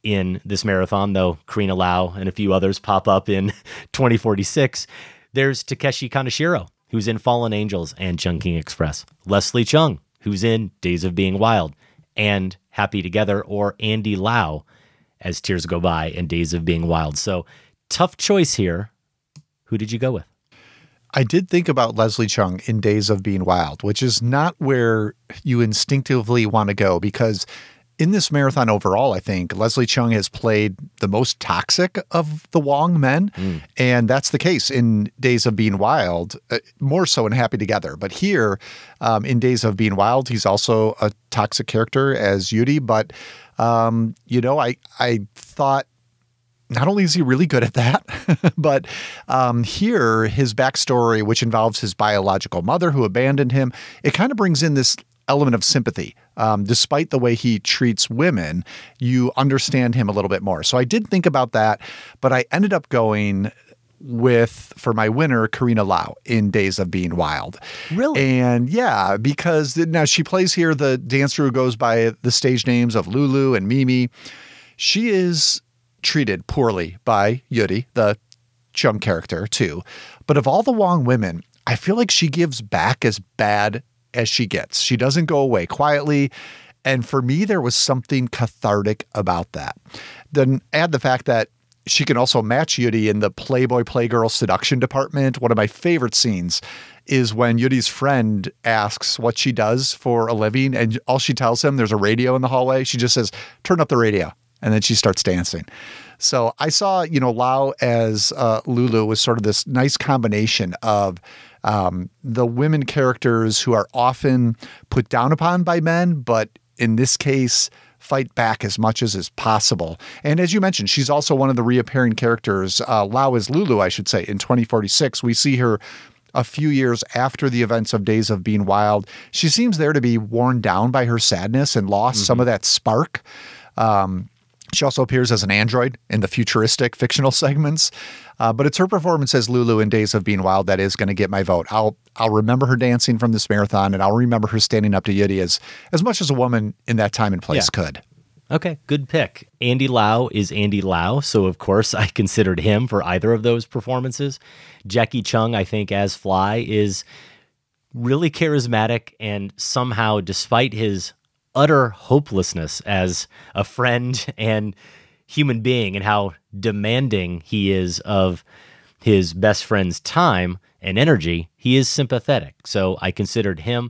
in this marathon, though Carina Lau and a few others pop up in 2046. There's Takeshi Kaneshiro, who's in Fallen Angels and Chungking Express, Leslie Chung, who's in Days of Being Wild and Happy Together, or Andy Lau as Tears Go By and Days of Being Wild. So tough choice here who did you go with? I did think about Leslie Chung in Days of Being Wild, which is not where you instinctively want to go because in this marathon overall, I think Leslie Chung has played the most toxic of the Wong men. Mm. And that's the case in Days of Being Wild, uh, more so in Happy Together. But here um, in Days of Being Wild, he's also a toxic character as Yuddy. But, um, you know, I, I thought not only is he really good at that, but um, here his backstory, which involves his biological mother who abandoned him, it kind of brings in this element of sympathy. Um, despite the way he treats women, you understand him a little bit more. So I did think about that, but I ended up going with for my winner Carina Lau in Days of Being Wild. Really? And yeah, because now she plays here the dancer who goes by the stage names of Lulu and Mimi. She is treated poorly by Yuddy, the Chung character, too. But of all the Wong women, I feel like she gives back as bad as she gets. She doesn't go away quietly. And for me, there was something cathartic about that. Then add the fact that she can also match Yuddy in the Playboy Playgirl seduction department. One of my favorite scenes is when Yuddy's friend asks what she does for a living, and all she tells him there's a radio in the hallway. She just says, "Turn up the radio," and then she starts dancing. So I saw, you know, Lau as uh, Lulu was sort of this nice combination of um, the women characters who are often put down upon by men, but in this case fight back as much as is possible. And as you mentioned, she's also one of the reappearing characters. Uh, Lau is Lulu, I should say, in 2046. We see her a few years after the events of Days of Being Wild. She seems there to be worn down by her sadness and lost mm-hmm. some of that spark. Um, she also appears as an android in the futuristic fictional segments. Uh, but it's her performance as Lulu in Days of Being Wild that is going to get my vote. I'll I'll remember her dancing from this marathon, and I'll remember her standing up to Yuddy as as much as a woman in that time and place yeah. could. Okay, good pick. Andy Lau is Andy Lau, so of course I considered him for either of those performances. Jackie Chung, I think, as Fly, is really charismatic and somehow, despite his utter hopelessness as a friend and human being and how demanding he is of his best friend's time and energy, he is sympathetic. So I considered him.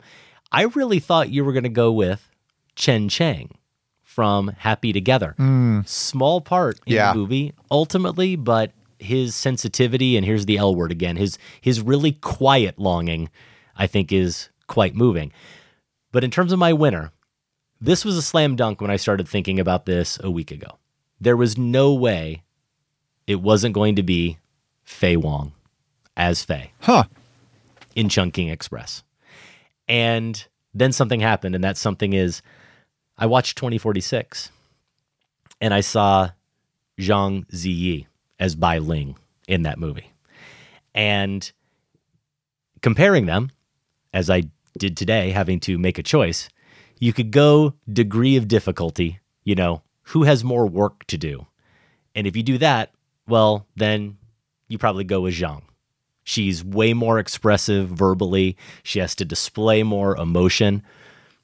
I really thought you were going to go with Chen Chang from Happy Together. Mm. Small part in yeah. the movie ultimately, but his sensitivity and here's the L word again, his his really quiet longing I think is quite moving. But in terms of my winner, this was a slam dunk when I started thinking about this a week ago. There was no way it wasn't going to be Faye Wong as Faye. Huh. In Chungking Express. And then something happened, and that something is I watched 2046 and I saw Zhang Ziyi as Bai Ling in that movie. And comparing them, as I did today, having to make a choice, you could go degree of difficulty, you know, who has more work to do. And if you do that, well, then you probably go with Zhang. She's way more expressive verbally. She has to display more emotion.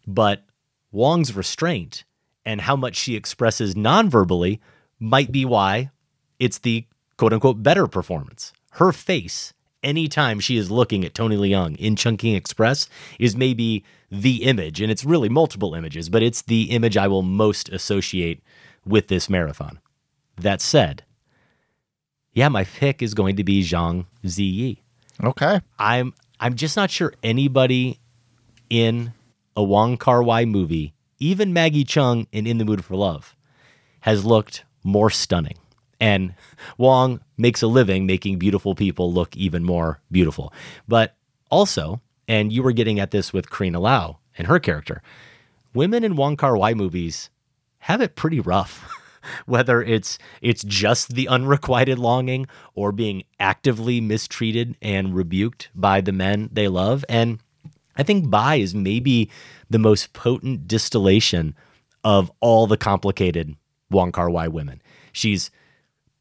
But Wong's restraint and how much she expresses nonverbally might be why it's the quote unquote better performance. Her face, anytime she is looking at Tony Leung in Chungking Express, is maybe the image, and it's really multiple images, but it's the image I will most associate with this marathon. That said, yeah, my pick is going to be Zhang Ziyi. Okay. I'm I'm just not sure anybody in a Wong Kar Wai movie, even Maggie Cheung in In the Mood for Love, has looked more stunning. And Wong makes a living making beautiful people look even more beautiful. But also, and you were getting at this with Carina Lau and her character, women in Wong Kar Wai movies have it pretty rough. Whether it's it's just the unrequited longing or being actively mistreated and rebuked by the men they love. And I think Bai is maybe the most potent distillation of all the complicated Wong Kar Wai women. She's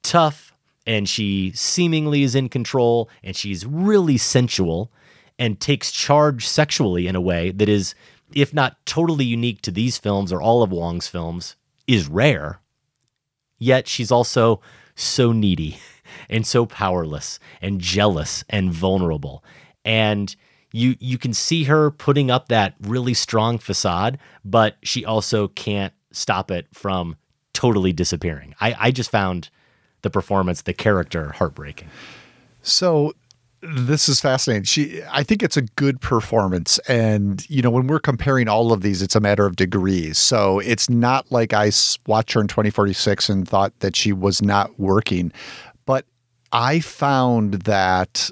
tough and she seemingly is in control and she's really sensual and takes charge sexually in a way that is, if not totally unique to these films or all of Wong's films, is rare. Yet she's also so needy and so powerless and jealous and vulnerable. And you you can see her putting up that really strong facade, but she also can't stop it from totally disappearing. I, I just found the performance, the character heartbreaking. So this is fascinating. She, I think it's a good performance, and you know, when we're comparing all of these, it's a matter of degrees. So it's not like I watched her in 2046 and thought that she was not working, but I found that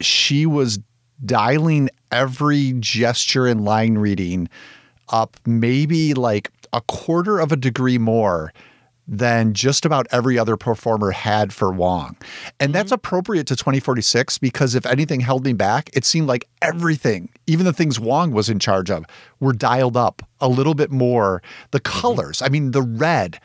she was dialing every gesture and line reading up maybe like a quarter of a degree more than just about every other performer had for Wong. And that's mm-hmm. appropriate to 2046 because if anything held me back, it seemed like everything, even the things Wong was in charge of, were dialed up a little bit more. The mm-hmm. colors, I mean, the red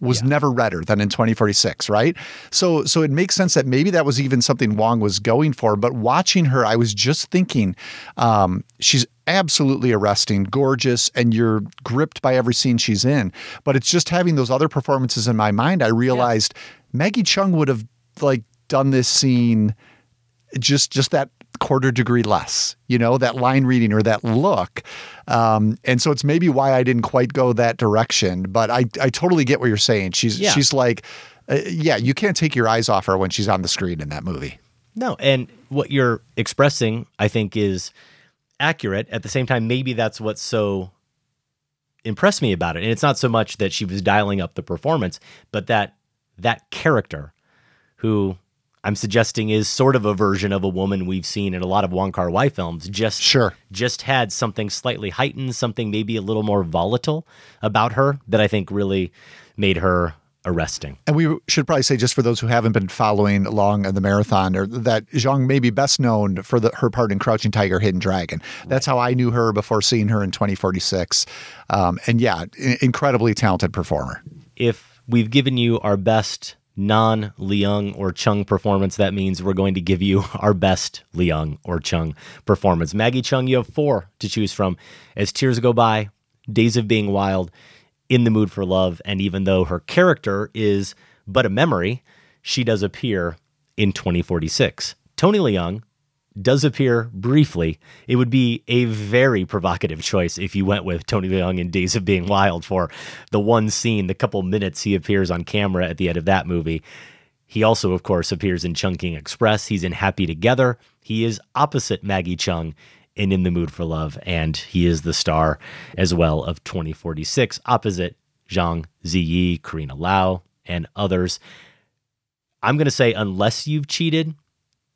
was never redder than in 2046, right? So so it makes sense that maybe that was even something Wong was going for. But watching her, I was just thinking, um, she's absolutely arresting, gorgeous, and you're gripped by every scene she's in. But it's just having those other performances in my mind. I realized Maggie Cheung would have like done this scene just just that quarter degree less, you know, that line reading or that look. Um, and so it's maybe why I didn't quite go that direction. But I, I totally get what you're saying. She's Yeah. she's like, uh, yeah, you can't take your eyes off her when she's on the screen in that movie. No, and what you're expressing, I think, is accurate. At the same time, maybe that's what's so impressed me about it. And it's not so much that she was dialing up the performance, but that that character, who I'm suggesting is sort of a version of a woman we've seen in a lot of Wong Kar Wai films, just sure, just had something slightly heightened, something maybe a little more volatile about her that I think really made her arresting. And we should probably say, just for those who haven't been following along in the marathon, or that Zhang may be best known for the, her part in Crouching Tiger, Hidden Dragon. That's how I knew her before seeing her in 2046. Um, and yeah, i- incredibly talented performer. if we've given you our best non Leung or Cheung performance, that means we're going to give you our best Leung or Cheung performance. Maggie Cheung, you have four to choose from. As tears go by, Days of Being Wild, In the Mood for Love, and even though her character is but a memory, she does appear in 2046. Tony Leung does appear briefly. It would be a very provocative choice if you went with Tony Leung in Days of Being Wild for the one scene, the couple minutes he appears on camera at the end of that movie. He also, of course, appears in Chungking Express. He's in Happy Together. He is opposite Maggie Cheung in In the Mood for Love, and he is the star as well of 2046, opposite Zhang Ziyi, Carina Lau, and others. I'm going to say, unless you've cheated,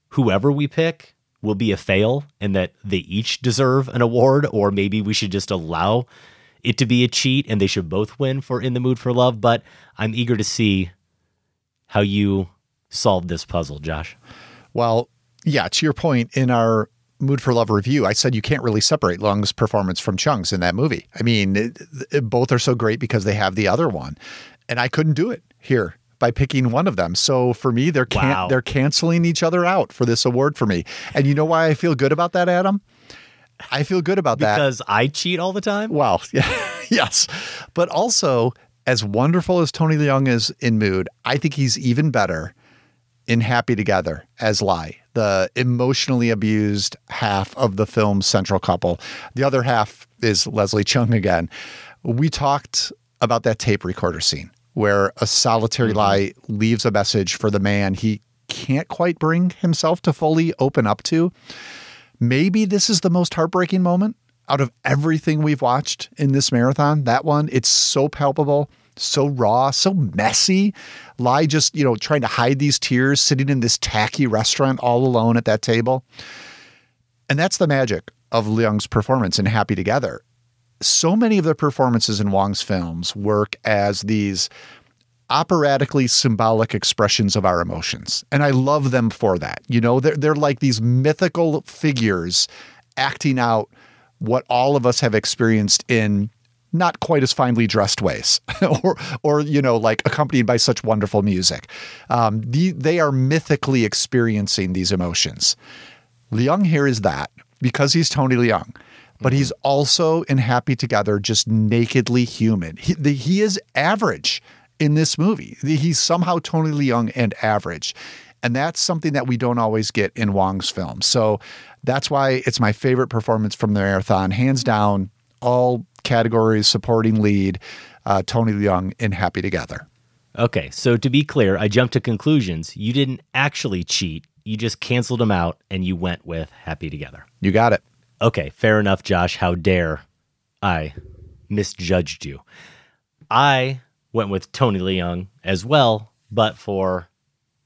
whoever we pick will be a fail and that they each deserve an award, or maybe we should just allow it to be a cheat and they should both win for In the Mood for Love. But I'm eager to see how you solve this puzzle, Josh. Well, yeah, to your point, in our Mood for Love review, I said you can't really separate Leung's performance from Cheung's in that movie. I mean, it, it- both are so great because they have the other one, and I couldn't do it here by picking one of them. So for me, they're can- Wow. they're canceling each other out for this award for me. And you know why I feel good about that, Adam? I feel good about that Because I cheat all the time? Well, yeah, yes. But also, as wonderful as Tony Leung is in Mood, I think he's even better in Happy Together as Lai, the emotionally abused half of the film's central couple. The other half is Leslie Cheung again. We talked about that tape recorder scene where a solitary mm-hmm. Lai leaves a message for the man he can't quite bring himself to fully open up to. Maybe this is the most heartbreaking moment out of everything we've watched in this marathon. That one, it's so palpable, so raw, so messy. Lai just, you know, trying to hide these tears, sitting in this tacky restaurant all alone at that table. And that's the magic of Leung's performance in Happy Together. So many of the performances in Wong's films work as these operatically symbolic expressions of our emotions. And I love them for that. You know, they're, they're like these mythical figures acting out what all of us have experienced in not quite as finely dressed ways or or you know like accompanied by such wonderful music um, the, they are mythically experiencing these emotions Leung here is that because he's Tony Leung, but he's also in Happy Together just nakedly human. He, the, he is average in this movie. He's somehow Tony Leung and average. And that's something that we don't always get in Wong's films. So that's why it's my favorite performance from the marathon, hands down, all categories, supporting lead, uh, Tony Leung in Happy Together. Okay, so to be clear, I jumped to conclusions. You didn't actually cheat. You just canceled them out and you went with Happy Together. You got it. Okay, fair enough, Josh. How dare I misjudged you? I went with Tony Leung as well, but for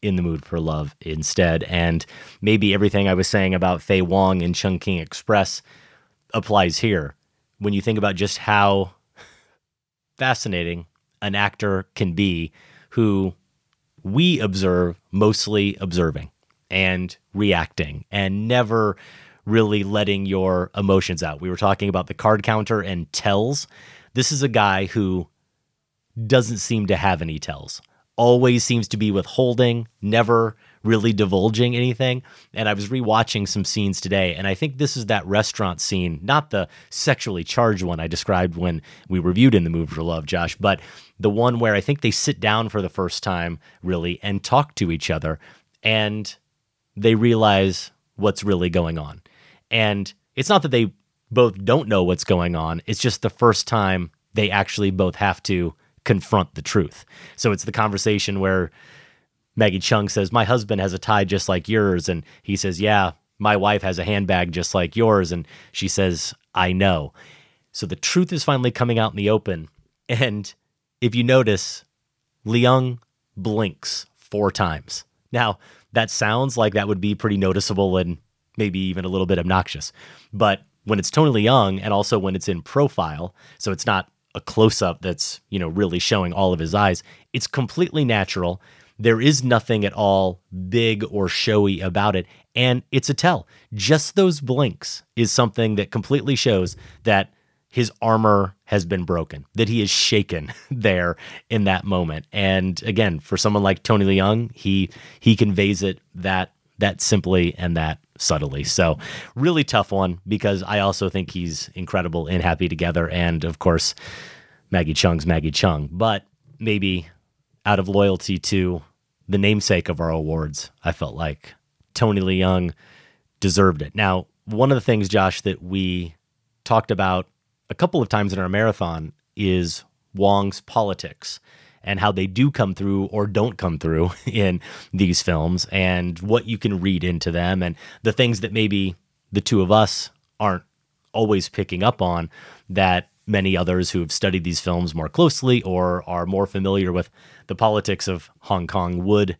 In the Mood for Love instead. And maybe everything I was saying about Faye Wong and Chungking Express applies here. When you think about just how fascinating an actor can be who we observe mostly observing and reacting and never really letting your emotions out. We were talking about the card counter and tells. This is a guy who doesn't seem to have any tells. Always seems to be withholding, never really divulging anything. And I was rewatching some scenes today, and I think this is that restaurant scene, not the sexually charged one I described when we reviewed in the movie for love, Josh, but the one where I think they sit down for the first time, really, and talk to each other, and they realize what's really going on. And it's not that they both don't know what's going on, it's just the first time they actually both have to confront the truth. So it's the conversation where Maggie Cheung says, My husband has a tie just like yours. And he says, Yeah, my wife has a handbag just like yours. And she says, I know. So the truth is finally coming out in the open. And if you notice, Leung blinks four times. Now, that sounds like that would be pretty noticeable and maybe even a little bit obnoxious. But when it's Tony Leung and also when it's in profile, so it's not a close up that's, you know, really showing all of his eyes, it's completely natural. There is nothing at all big or showy about it. And it's a tell. Just those blinks is something that completely shows that his armor has been broken, that he is shaken there in that moment. And again, for someone like Tony Leung, he he conveys it that that simply and that subtly. So, really tough one because I also think he's incredible in Happy Together and of course Maggie Cheung's Maggie Cheung, but maybe out of loyalty to the namesake of our awards, I felt like Tony Leung deserved it. Now, one of the things Josh that we talked about a couple of times in our marathon is Wong's politics and how they do come through or don't come through in these films and what you can read into them and the things that maybe the two of us aren't always picking up on that many others who have studied these films more closely or are more familiar with the politics of Hong Kong would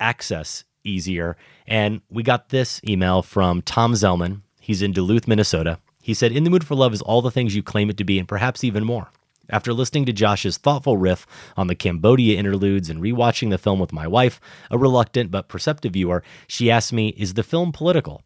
access easier. And we got this email from Tom Zellman. He's in Duluth, Minnesota. He said, In the Mood for Love is all the things you claim it to be and perhaps even more. After listening to Josh's thoughtful riff on the Cambodia interludes and rewatching the film with my wife, a reluctant but perceptive viewer, she asked me, Is the film political?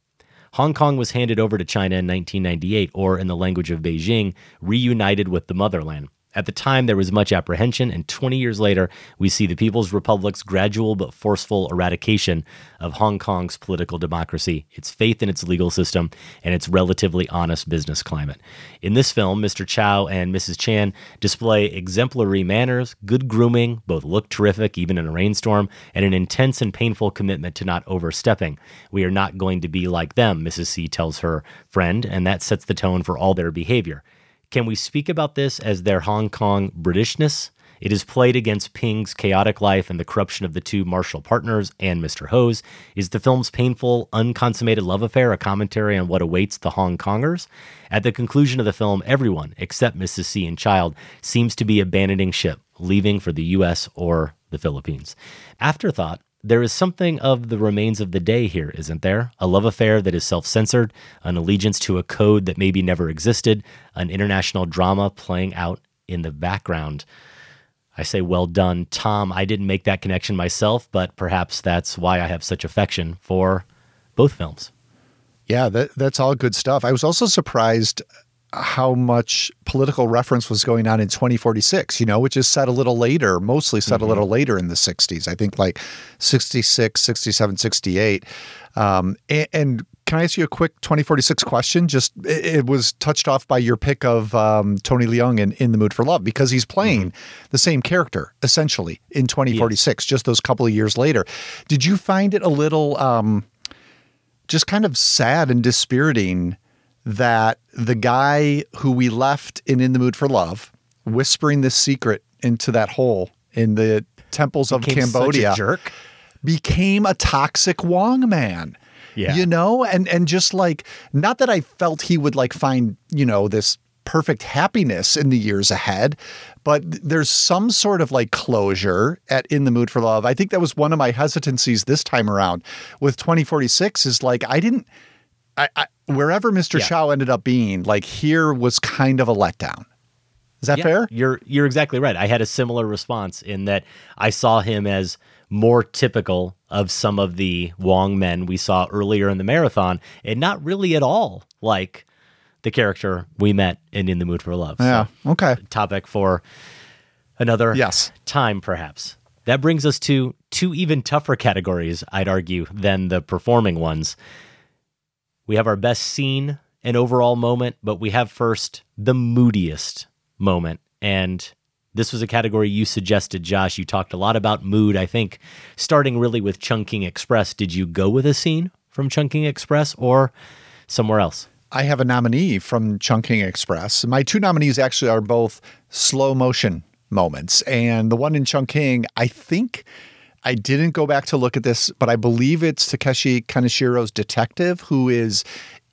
Hong Kong was handed over to China in 1998, or in the language of Beijing, reunited with the motherland. At the time, there was much apprehension, and 20 years later, we see the People's Republic's gradual but forceful eradication of Hong Kong's political democracy, its faith in its legal system, and its relatively honest business climate. In this film, Mr. Chow and Mrs. Chan display exemplary manners, good grooming, both look terrific even in a rainstorm, and an intense and painful commitment to not overstepping. We are not going to be like them, Mrs. C tells her friend, and that sets the tone for all their behavior. Can we speak about this as their Hong Kong Britishness? It is played against Ping's chaotic life and the corruption of the two Marshall partners and Mr. Hose. Is the film's painful, unconsummated love affair a commentary on what awaits the Hong Kongers? At the conclusion of the film, everyone, except Mrs. C and Child, seems to be abandoning ship, leaving for the U.S. or the Philippines. Afterthought there is something of the remains of the day here, isn't there? A love affair that is self censored, an allegiance to a code that maybe never existed, an international drama playing out in the background. I say, well done, Tom. I didn't make that connection myself, but perhaps that's why I have such affection for both films. Yeah, that, that's all good stuff. I was also surprised how much political reference was going on in 2046, you know, which is set a little later, mostly set mm-hmm. a little later in the 60s. I think like 66, 67, 68. Um, and, and, can I ask you a quick 2046 question? Just it, it was touched off by your pick of um, Tony Leung in In the Mood for Love because he's playing mm-hmm. the same character essentially in 2046, yes. just those couple of years later. Did you find it a little um, just kind of sad and dispiriting? That the guy who we left in In the Mood for Love, whispering this secret into that hole in the temples of became Cambodia, jerk. became a toxic Wong man. Yeah. You know, and and just like not that I felt he would like find, you know, this perfect happiness in the years ahead, but there's some sort of like closure at In the Mood for Love. I think that was one of my hesitancies this time around with 2046 is like I didn't I, I wherever Mr. Yeah. Chow ended up being, like here was kind of a letdown. Is that yeah, fair? You're you're exactly right. I had a similar response in that I saw him as more typical of some of the Wong men we saw earlier in the marathon, and not really at all like the character we met in In the Mood for Love. Yeah. So, okay. Topic for another Yes. time, perhaps. That brings us to two even tougher categories, I'd argue, than the performing ones. We have our best scene and overall moment, but we have first the moodiest moment. And this was a category you suggested, Josh. You talked a lot about mood. I think starting really with Chungking Express, did you go with a scene from Chungking Express or somewhere else? I have a nominee from Chungking Express. My two nominees actually are both slow motion moments. And the one in Chungking, I think I didn't go back to look at this, but I believe it's Takeshi Kaneshiro's detective who is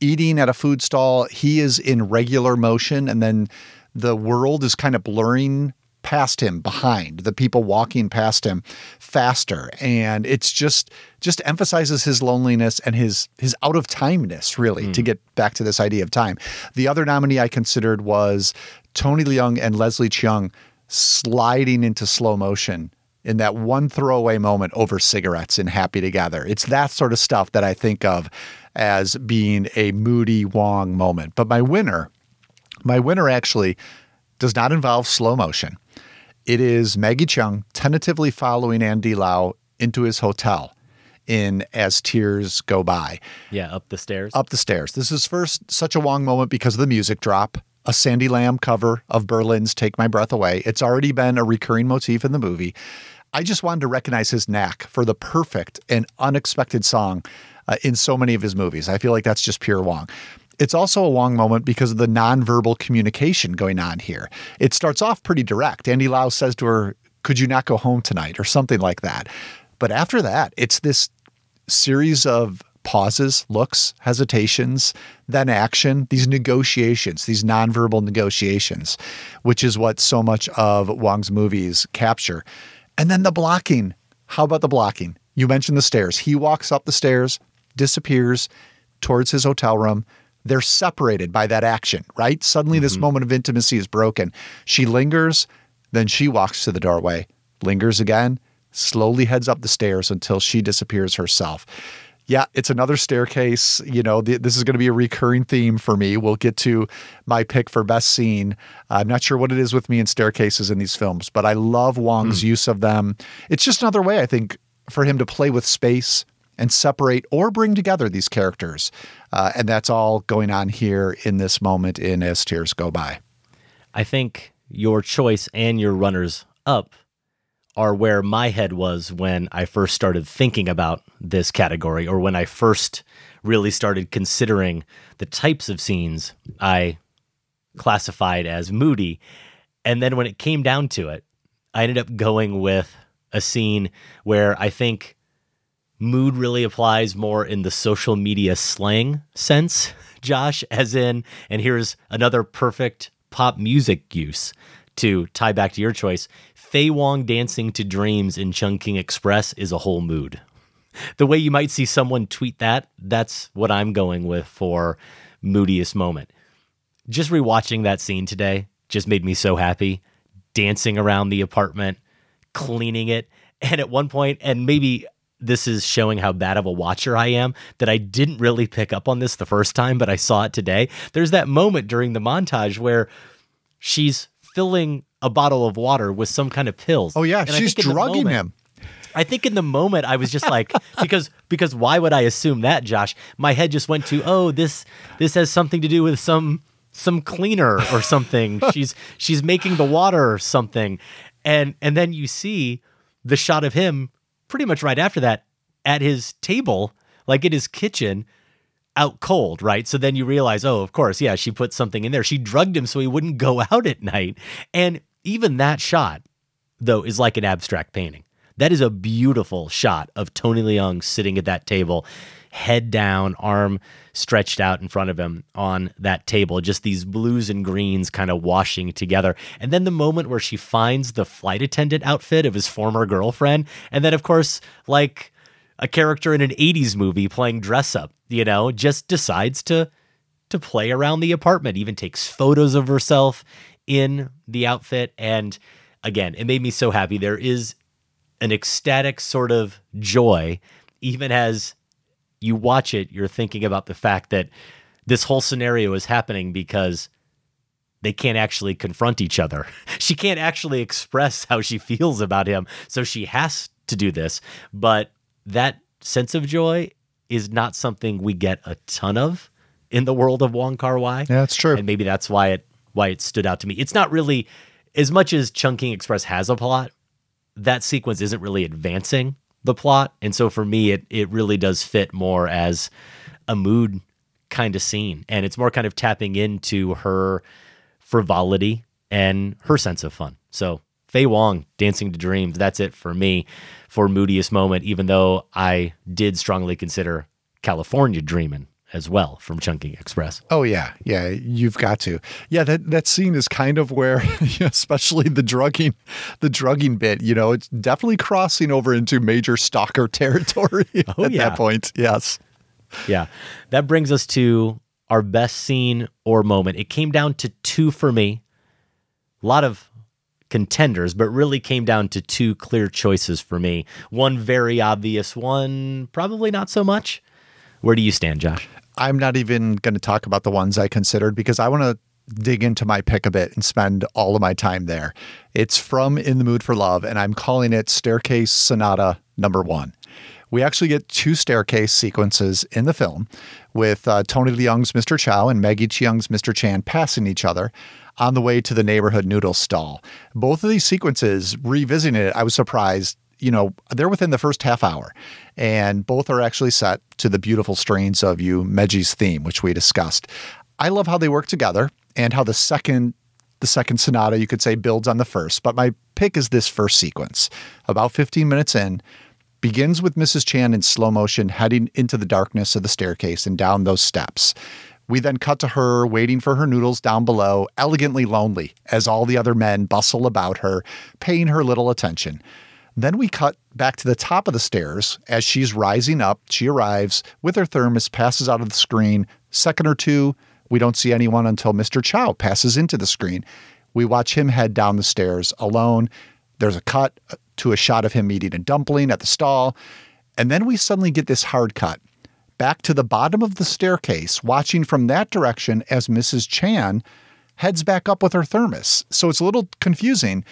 eating at a food stall. He is in regular motion, and then the world is kind of blurring past him behind the people walking past him faster. And it's just just emphasizes his loneliness and his his out of timeness really to hmm. get back to this idea of time. The other nominee i considered was tony leung and leslie cheung sliding into slow motion in that one throwaway moment over cigarettes in happy together it's that sort of stuff that i think of as being a moody wong moment but my winner my winner actually does not involve slow motion. It is Maggie Cheung tentatively following Andy Lau into his hotel in As Tears Go By. Yeah, up the stairs. Up the stairs. This is first such a Wong moment because of the music drop, a Sandy Lam cover of Berlin's Take My Breath Away. It's already been a recurring motif in the movie. I just wanted to recognize his knack for the perfect and unexpected song uh, in so many of his movies. I feel like that's just pure Wong. It's also a Wong moment because of the nonverbal communication going on here. It starts off pretty direct. Andy Lau says to her, Could you not go home tonight? or something like that. But after that, it's this series of pauses, looks, hesitations, then action, these negotiations, these nonverbal negotiations, which is what so much of Wong's movies capture. And then the blocking. How about the blocking? You mentioned the stairs. He walks up the stairs, disappears towards his hotel room. They're separated by that action, right? Suddenly, this mm-hmm. moment of intimacy is broken. She lingers, then she walks to the doorway, lingers again, slowly heads up the stairs until she disappears herself. Yeah, it's another staircase. You know, th- this is going to be a recurring theme for me. We'll get to my pick for best scene. I'm not sure what it is with me and staircases in these films, but I love Wong's use of them. It's just another way, I think, for him to play with space and separate or bring together these characters. Uh, and that's all going on here in this moment in As Tears Go By. I think your choice and your runners up are where my head was when I first started thinking about this category or when I first really started considering the types of scenes I classified as moody. And then when it came down to it, I ended up going with a scene where I think mood really applies more in the social media slang sense, Josh, as in, and here's another perfect pop music use to tie back to your choice. Faye Wong dancing to dreams in Chungking Express is a whole mood. The way you might see someone tweet that, that's what I'm going with for moodiest moment. Just rewatching that scene today just made me so happy. Dancing around the apartment, cleaning it. And at one point, and maybe this is showing how bad of a watcher I am that I didn't really pick up on this the first time, but I saw it today. There's that moment during the montage where she's filling a bottle of water with some kind of pills. Oh, yeah. And She's think in the drugging moment- him. I think in the moment I was just like because because why would I assume that, Josh? My head just went to, oh, this this has something to do with some some cleaner or something. she's she's making the water or something. And and then you see the shot of him pretty much right after that at his table, like in his kitchen, out cold, right? So then you realize, oh, of course, yeah, she put something in there. She drugged him so he wouldn't go out at night. And even that shot, though, is like an abstract painting. That is a beautiful shot of Tony Leung sitting at that table, head down, arm stretched out in front of him on that table. Just these blues and greens kind of washing together. And then the moment where she finds the flight attendant outfit of his former girlfriend. And then, of course, like a character in an 80s movie playing dress up, you know, just decides to to play around the apartment, even takes photos of herself in the outfit and again, it made me so happy. There is an ecstatic sort of joy even as you watch it, you're thinking about the fact that this whole scenario is happening because they can't actually confront each other. She can't actually express how she feels about him. So she has to do this. But that sense of joy is not something we get a ton of in the world of Wong Kar Wai. Yeah, it's true. And maybe that's why it why it stood out to me. It's not really as much as Chungking Express has a plot, that sequence isn't really advancing the plot. And so for me it it really does fit more as a mood kind of scene. And it's more kind of tapping into her frivolity and her sense of fun. So Faye Wong, Dancing to Dreams, that's it for me for moodiest moment, even though I did strongly consider California Dreamin' as well from Chungking Express. Oh yeah, yeah, you've got to. Yeah, that that scene is kind of where, especially the drugging, the drugging bit. You know, it's definitely crossing over into major stalker territory Oh, at yeah. that point. Yes. Yeah. That brings us to our best scene or moment. It came down to two for me. A lot of contenders, but really came down to two clear choices for me. One very obvious, one probably not so much. Where do you stand, Josh? I'm not even going to talk about the ones I considered because I want to dig into my pick a bit and spend all of my time there. It's from In the Mood for Love, and I'm calling it Staircase Sonata number one. We actually get two staircase sequences in the film with uh, Tony Leung's Mr. Chow and Maggie Cheung's Mr. Chan passing each other on the way to the neighborhood noodle stall. Both of these sequences, revisiting it, I was surprised you know, they're within the first half hour, and both are actually set to the beautiful strains of Yumeji's theme, which we discussed. I love how they work together and how the second the second sonata you could say builds on the first, but my pick is this first sequence. About 15 minutes in, begins with Mrs. Chan in slow motion heading into the darkness of the staircase and down those steps. We then cut to her waiting for her noodles down below, elegantly lonely, as all the other men bustle about her, paying her little attention. Then we cut back to the top of the stairs as she's rising up. She arrives with her thermos, passes out of the screen. Second or two, we don't see anyone until Mr. Chow passes into the screen. We watch him head down the stairs alone. There's a cut to a shot of him eating a dumpling at the stall. And then we suddenly get this hard cut back to the bottom of the staircase, watching from that direction as Mrs. Chan heads back up with her thermos. So it's a little confusing,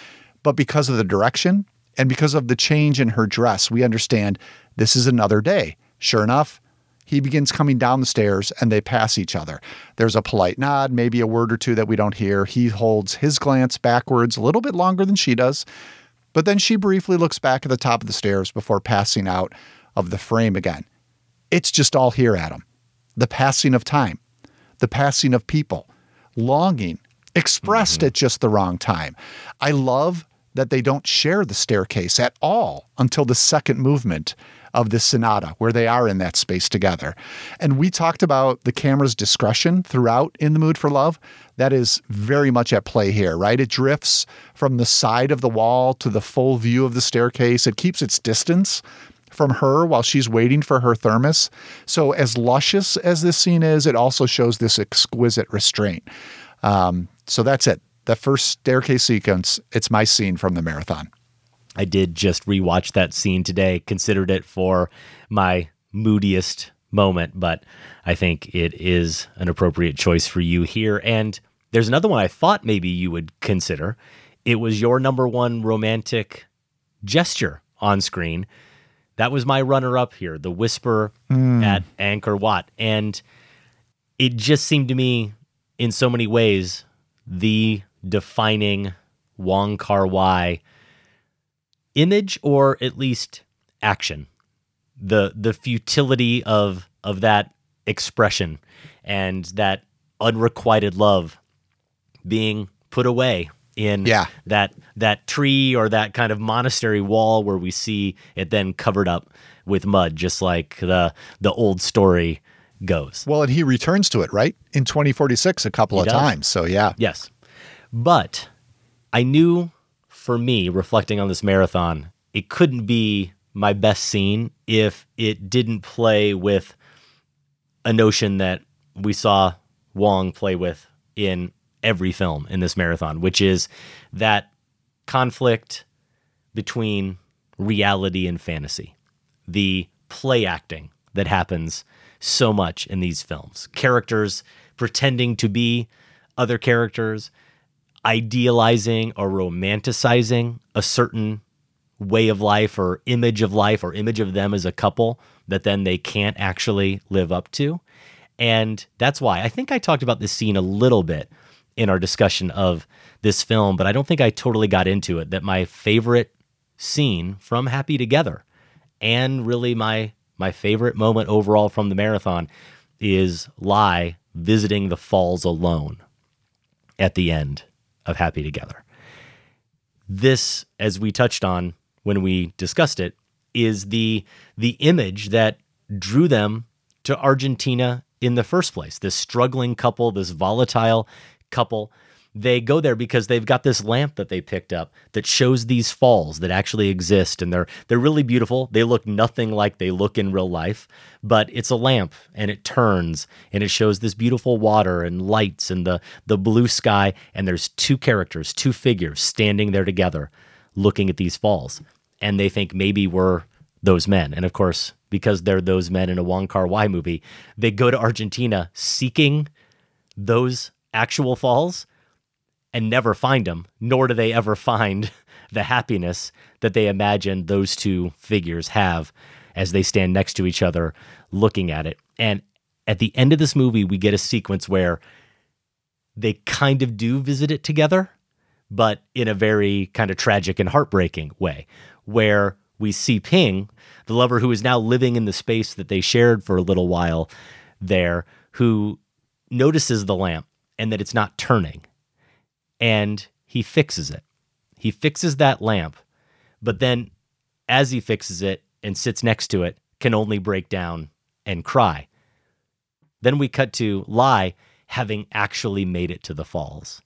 but because of the direction and because of the change in her dress, we understand this is another day. Sure enough, he begins coming down the stairs and they pass each other. There's a polite nod, maybe a word or two that we don't hear. He holds his glance backwards a little bit longer than she does, but then she briefly looks back at the top of the stairs before passing out of the frame again. It's just all here, Adam. The passing of time, the passing of people, longing expressed mm-hmm. at just the wrong time. I love that they don't share the staircase at all until the second movement of this sonata, where they are in that space together. And we talked about the camera's discretion throughout In the Mood for Love. That is very much at play here, right? It drifts from the side of the wall to the full view of the staircase. It keeps its distance from her while she's waiting for her thermos. So, as luscious as this scene is, it also shows this exquisite restraint. Um, so, that's it. The first staircase sequence, it's my scene from the marathon. I did just rewatch that scene today, considered it for my moodiest moment, but I think it is an appropriate choice for you here. And there's another one I thought maybe you would consider. It was your number one romantic gesture on screen. That was my runner up here, the whisper Mm. at Angkor Wat. And it just seemed to me, in so many ways, the defining Wong Kar Wai image or at least action. The the futility of of that expression and that unrequited love being put away in Yeah. that that tree or that kind of monastery wall where we see it then covered up with mud just like the the old story goes. Well, and he returns to it, right? In 2046 a couple He of does. times. So, yeah. Yes. But I knew for me, reflecting on this marathon, it couldn't be my best scene if it didn't play with a notion that we saw Wong play with in every film in this marathon, which is that conflict between reality and fantasy, the play acting that happens so much in these films, characters pretending to be other characters, idealizing or romanticizing a certain way of life or image of life or image of them as a couple that then they can't actually live up to. And that's why I think I talked about this scene a little bit in our discussion of this film, but I don't think I totally got into it. That my favorite scene from Happy Together and really my my favorite moment overall from the marathon is Lai visiting the falls alone at the end of Happy Together. This, as we touched on when we discussed it, is the the image that drew them to Argentina in the first place. This struggling couple, this volatile couple they go there because they've got this lamp that they picked up that shows these falls that actually exist and they're they're really beautiful. They look nothing like they look in real life, but it's a lamp and it turns and it shows this beautiful water and lights and the the blue sky and there's two characters, two figures standing there together looking at these falls. And they think maybe we're those men. And of course, because they're those men in a Wong Kar-wai movie, they go to Argentina seeking those actual falls and never find them, nor do they ever find the happiness that they imagine those two figures have as they stand next to each other looking at it. And at the end of this movie, we get a sequence where they kind of do visit it together, but in a very kind of tragic and heartbreaking way, where we see Ping, the lover who is now living in the space that they shared for a little while there, who notices the lamp and that it's not turning and he fixes it. He fixes that lamp, but then as he fixes it and sits next to it, can only break down and cry. Then we cut to Lai having actually made it to the falls.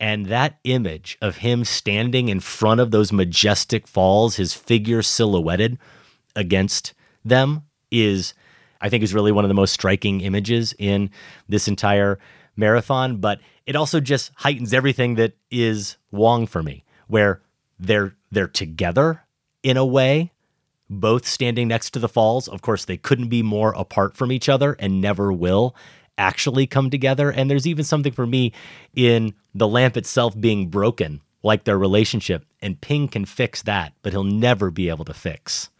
And that image of him standing in front of those majestic falls, his figure silhouetted against them, is, I think, is really one of the most striking images in this entire marathon, but it also just heightens everything that is Wong for me, where they're they're together in a way, both standing next to the falls. Of course, they couldn't be more apart from each other and never will actually come together. And there's even something for me in the lamp itself being broken, like their relationship. And Ping can fix that, but he'll never be able to fix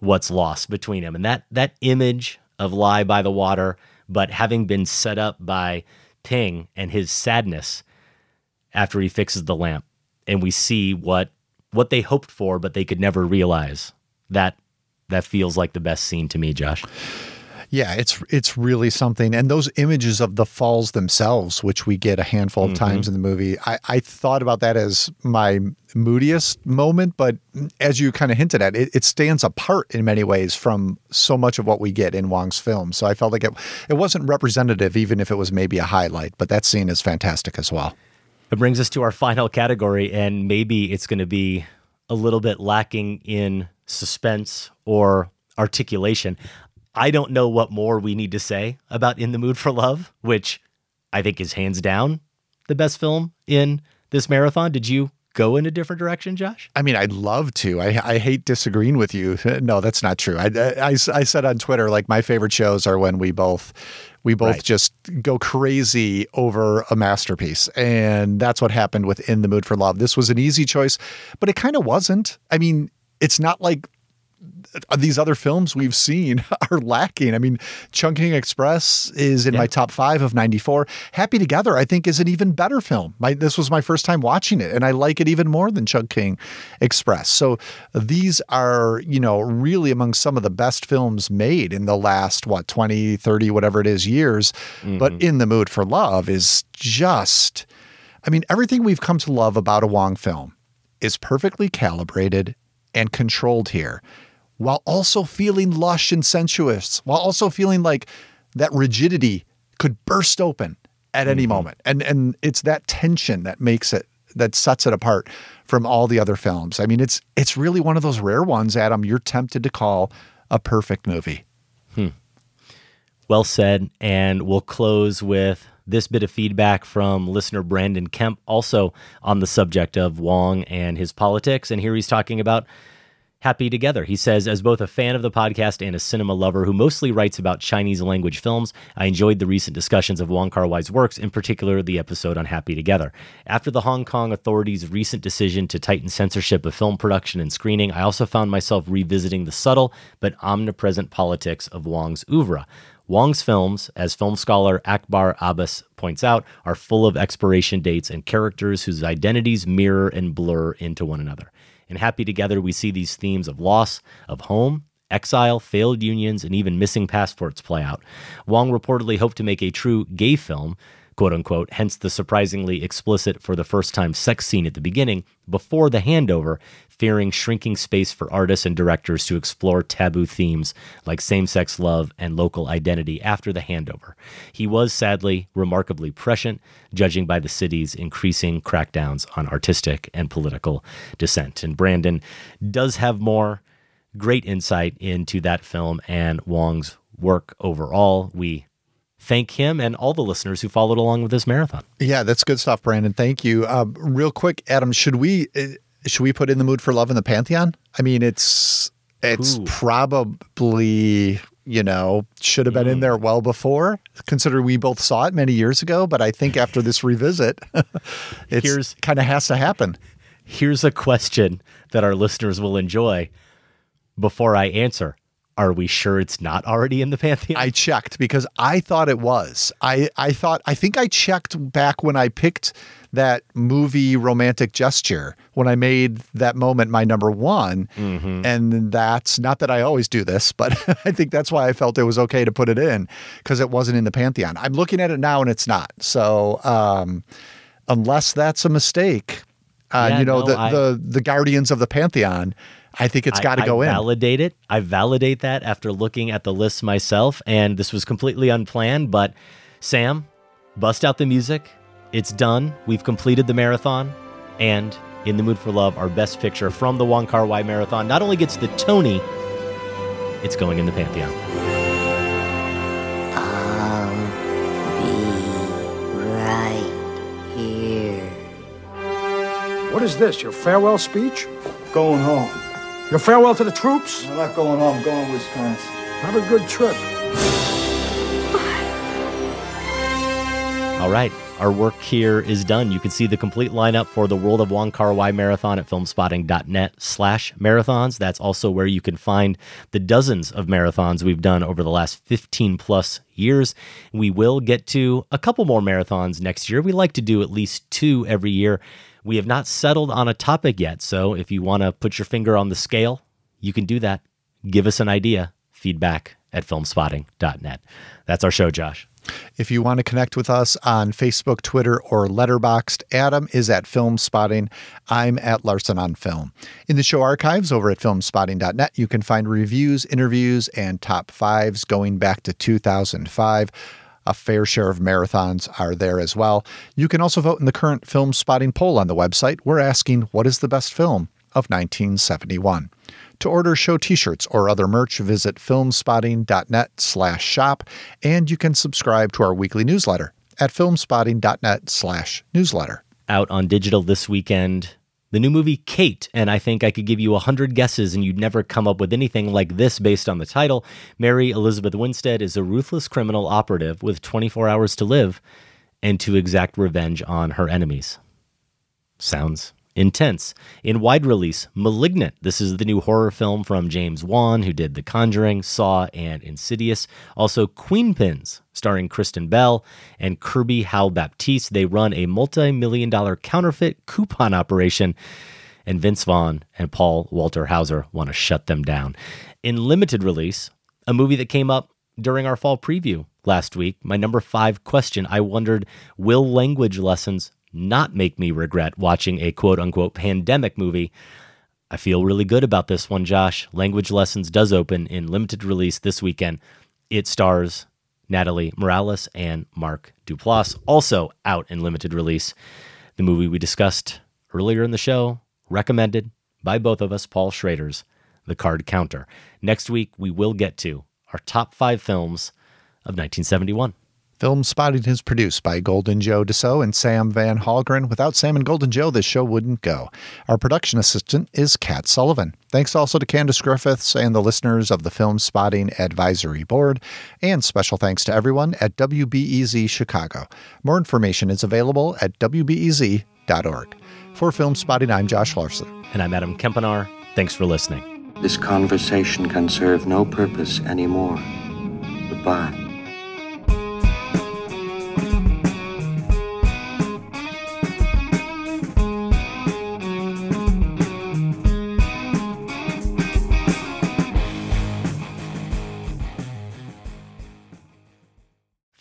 what's lost between him. And that that image of Lai by the water, but having been set up by Ping and his sadness after he fixes the lamp, and we see what what they hoped for, but they could never realize. That that feels like the best scene to me, Josh. Yeah, it's it's really something. And those images of the falls themselves, which we get a handful of mm-hmm. times in the movie, I, I thought about that as my moodiest moment. But as you kind of hinted at, it, it stands apart in many ways from so much of what we get in Wong's film. So I felt like it it wasn't representative, even if it was maybe a highlight. But that scene is fantastic as well. It brings us to our final category, and maybe it's going to be a little bit lacking in suspense or articulation. I don't know what more we need to say about In the Mood for Love, which I think is hands down the best film in this marathon. Did you go in a different direction, Josh? I mean, I'd love to. I, I hate disagreeing with you. No, that's not true. I, I, I said on Twitter, like my favorite shows are when we both we both right. just go crazy over a masterpiece. And that's what happened with In the Mood for Love. This was an easy choice, but it kind of wasn't. I mean, it's not like these other films we've seen are lacking. I mean, Chungking Express is in yeah. my top five of 94. Happy Together, I think, is an even better film. My, this was my first time watching it, and I like it even more than Chungking Express. So these are, you know, really among some of the best films made in the last, what, 20, 30, whatever it is, years. Mm-hmm. But In the Mood for Love is just, I mean, everything we've come to love about a Wong film is perfectly calibrated and controlled here while also feeling lush and sensuous, while also feeling like that rigidity could burst open at any mm-hmm. moment. And and it's that tension that makes it that sets it apart from all the other films. I mean, it's it's really one of those rare ones, Adam, you're tempted to call a perfect movie. Hmm. Well said. And we'll close with this bit of feedback from listener Brandon Kemp, also on the subject of Wong and his politics. And here he's talking about Happy Together. He says, as both a fan of the podcast and a cinema lover who mostly writes about Chinese language films, I enjoyed the recent discussions of Wong Kar Wai's works, in particular the episode on Happy Together. After the Hong Kong authorities' recent decision to tighten censorship of film production and screening, I also found myself revisiting the subtle but omnipresent politics of Wong's oeuvre. Wong's films, as film scholar Ackbar Abbas points out, are full of expiration dates and characters whose identities mirror and blur into one another. In Happy Together, we see these themes of loss, of home, exile, failed unions, and even missing passports play out. Wong reportedly hoped to make a true gay film, quote unquote, hence the surprisingly explicit for the first time sex scene at the beginning, before the handover, fearing shrinking space for artists and directors to explore taboo themes like same sex love and local identity after the handover. He was sadly remarkably prescient, judging by the city's increasing crackdowns on artistic and political dissent. And Brandon does have more great insight into that film and Wong's work overall. We thank him and all the listeners who followed along with this marathon. Yeah, that's good stuff, Brandon. Thank you. Uh, real quick, Adam, should we uh, should we put in the mood for love in the pantheon? I mean, it's it's Ooh. probably you know should have been in there well before, considering we both saw it many years ago. But I think after this revisit, it's kind of has to happen. Here's a question that our listeners will enjoy before I answer. Are we sure it's not already in the pantheon? I checked because I thought it was. I, I thought I think I checked back when I picked that movie romantic gesture when I made that moment my number one. Mm-hmm. And that's not that I always do this, but I think that's why I felt it was okay to put it in because it wasn't in the pantheon. I'm looking at it now and it's not. So um, unless that's a mistake, uh, Yeah, you know no, the, I- the the guardians of the pantheon. I think it's got to I go in. Validate it. I validate that after looking at the list myself, and this was completely unplanned. But Sam, bust out the music. It's done. We've completed the marathon, and in the mood for love, our best picture from the Wong Kar Wai marathon not only gets the Tony, it's going in the pantheon. Um be right here. What is this, your farewell speech? Going home. Your farewell to the troops? I'm not going home. I'm going to Wisconsin. Have a good trip. All right, our work here is done. You can see the complete lineup for the World of Wong Kar Wai Marathon at filmspotting.net slash marathons. That's also where you can find the dozens of marathons we've done over the last 15 plus years. We will get to a couple more marathons next year. We like to do at least two every year. We have not settled on a topic yet, so if you want to put your finger on the scale, you can do that. Give us an idea. Feedback at filmspotting.net. That's our show, Josh. If you want to connect with us on Facebook, Twitter, or Letterboxd, Adam is at Filmspotting. I'm at Larsen on Film. In the show archives over at filmspotting.net, you can find reviews, interviews, and top fives going back to 2005. A fair share of marathons are there as well. You can also vote in the current Filmspotting poll on the website. We're asking what is the best film of 1971. To order show t-shirts or other merch, visit filmspotting.net slash shop, and you can subscribe to our weekly newsletter at filmspotting.net slash newsletter. Out on digital this weekend, the new movie Kate, and I think I could give you a hundred guesses and you'd never come up with anything like this based on the title. Mary Elizabeth Winstead is a ruthless criminal operative with 24 hours to live and to exact revenge on her enemies. Sounds intense. In wide release, Malignant. This is the new horror film from James Wan, who did The Conjuring, Saw, and Insidious. Also, Queenpins, starring Kristen Bell and Kirby Howell Baptiste. They run a multi million dollar counterfeit coupon operation, and Vince Vaughn and Paul Walter Hauser want to shut them down. In limited release, a movie that came up during our fall preview last week, my number five question I wondered will language lessons not make me regret watching a quote unquote pandemic movie? I feel really good about this one, Josh. Language Lessons does open in limited release this weekend. It stars Natalie Morales and Mark Duplass, also out in limited release. The movie we discussed earlier in the show, recommended by both of us, Paul Schrader's The Card Counter. Next week, we will get to our top five films of 1971. Filmspotting is produced by Golden Joe Deso and Sam Van Hallgren. Without Sam and Golden Joe, this show wouldn't go. Our production assistant is Kat Sullivan. Thanks also to Candace Griffiths and the listeners of the Filmspotting Advisory Board. And special thanks to everyone at WBEZ Chicago. More information is available at WBEZ.org. For Filmspotting, I'm Josh Larsen. And I'm Adam Kempenaar. Thanks for listening. This conversation can serve no purpose anymore. Goodbye.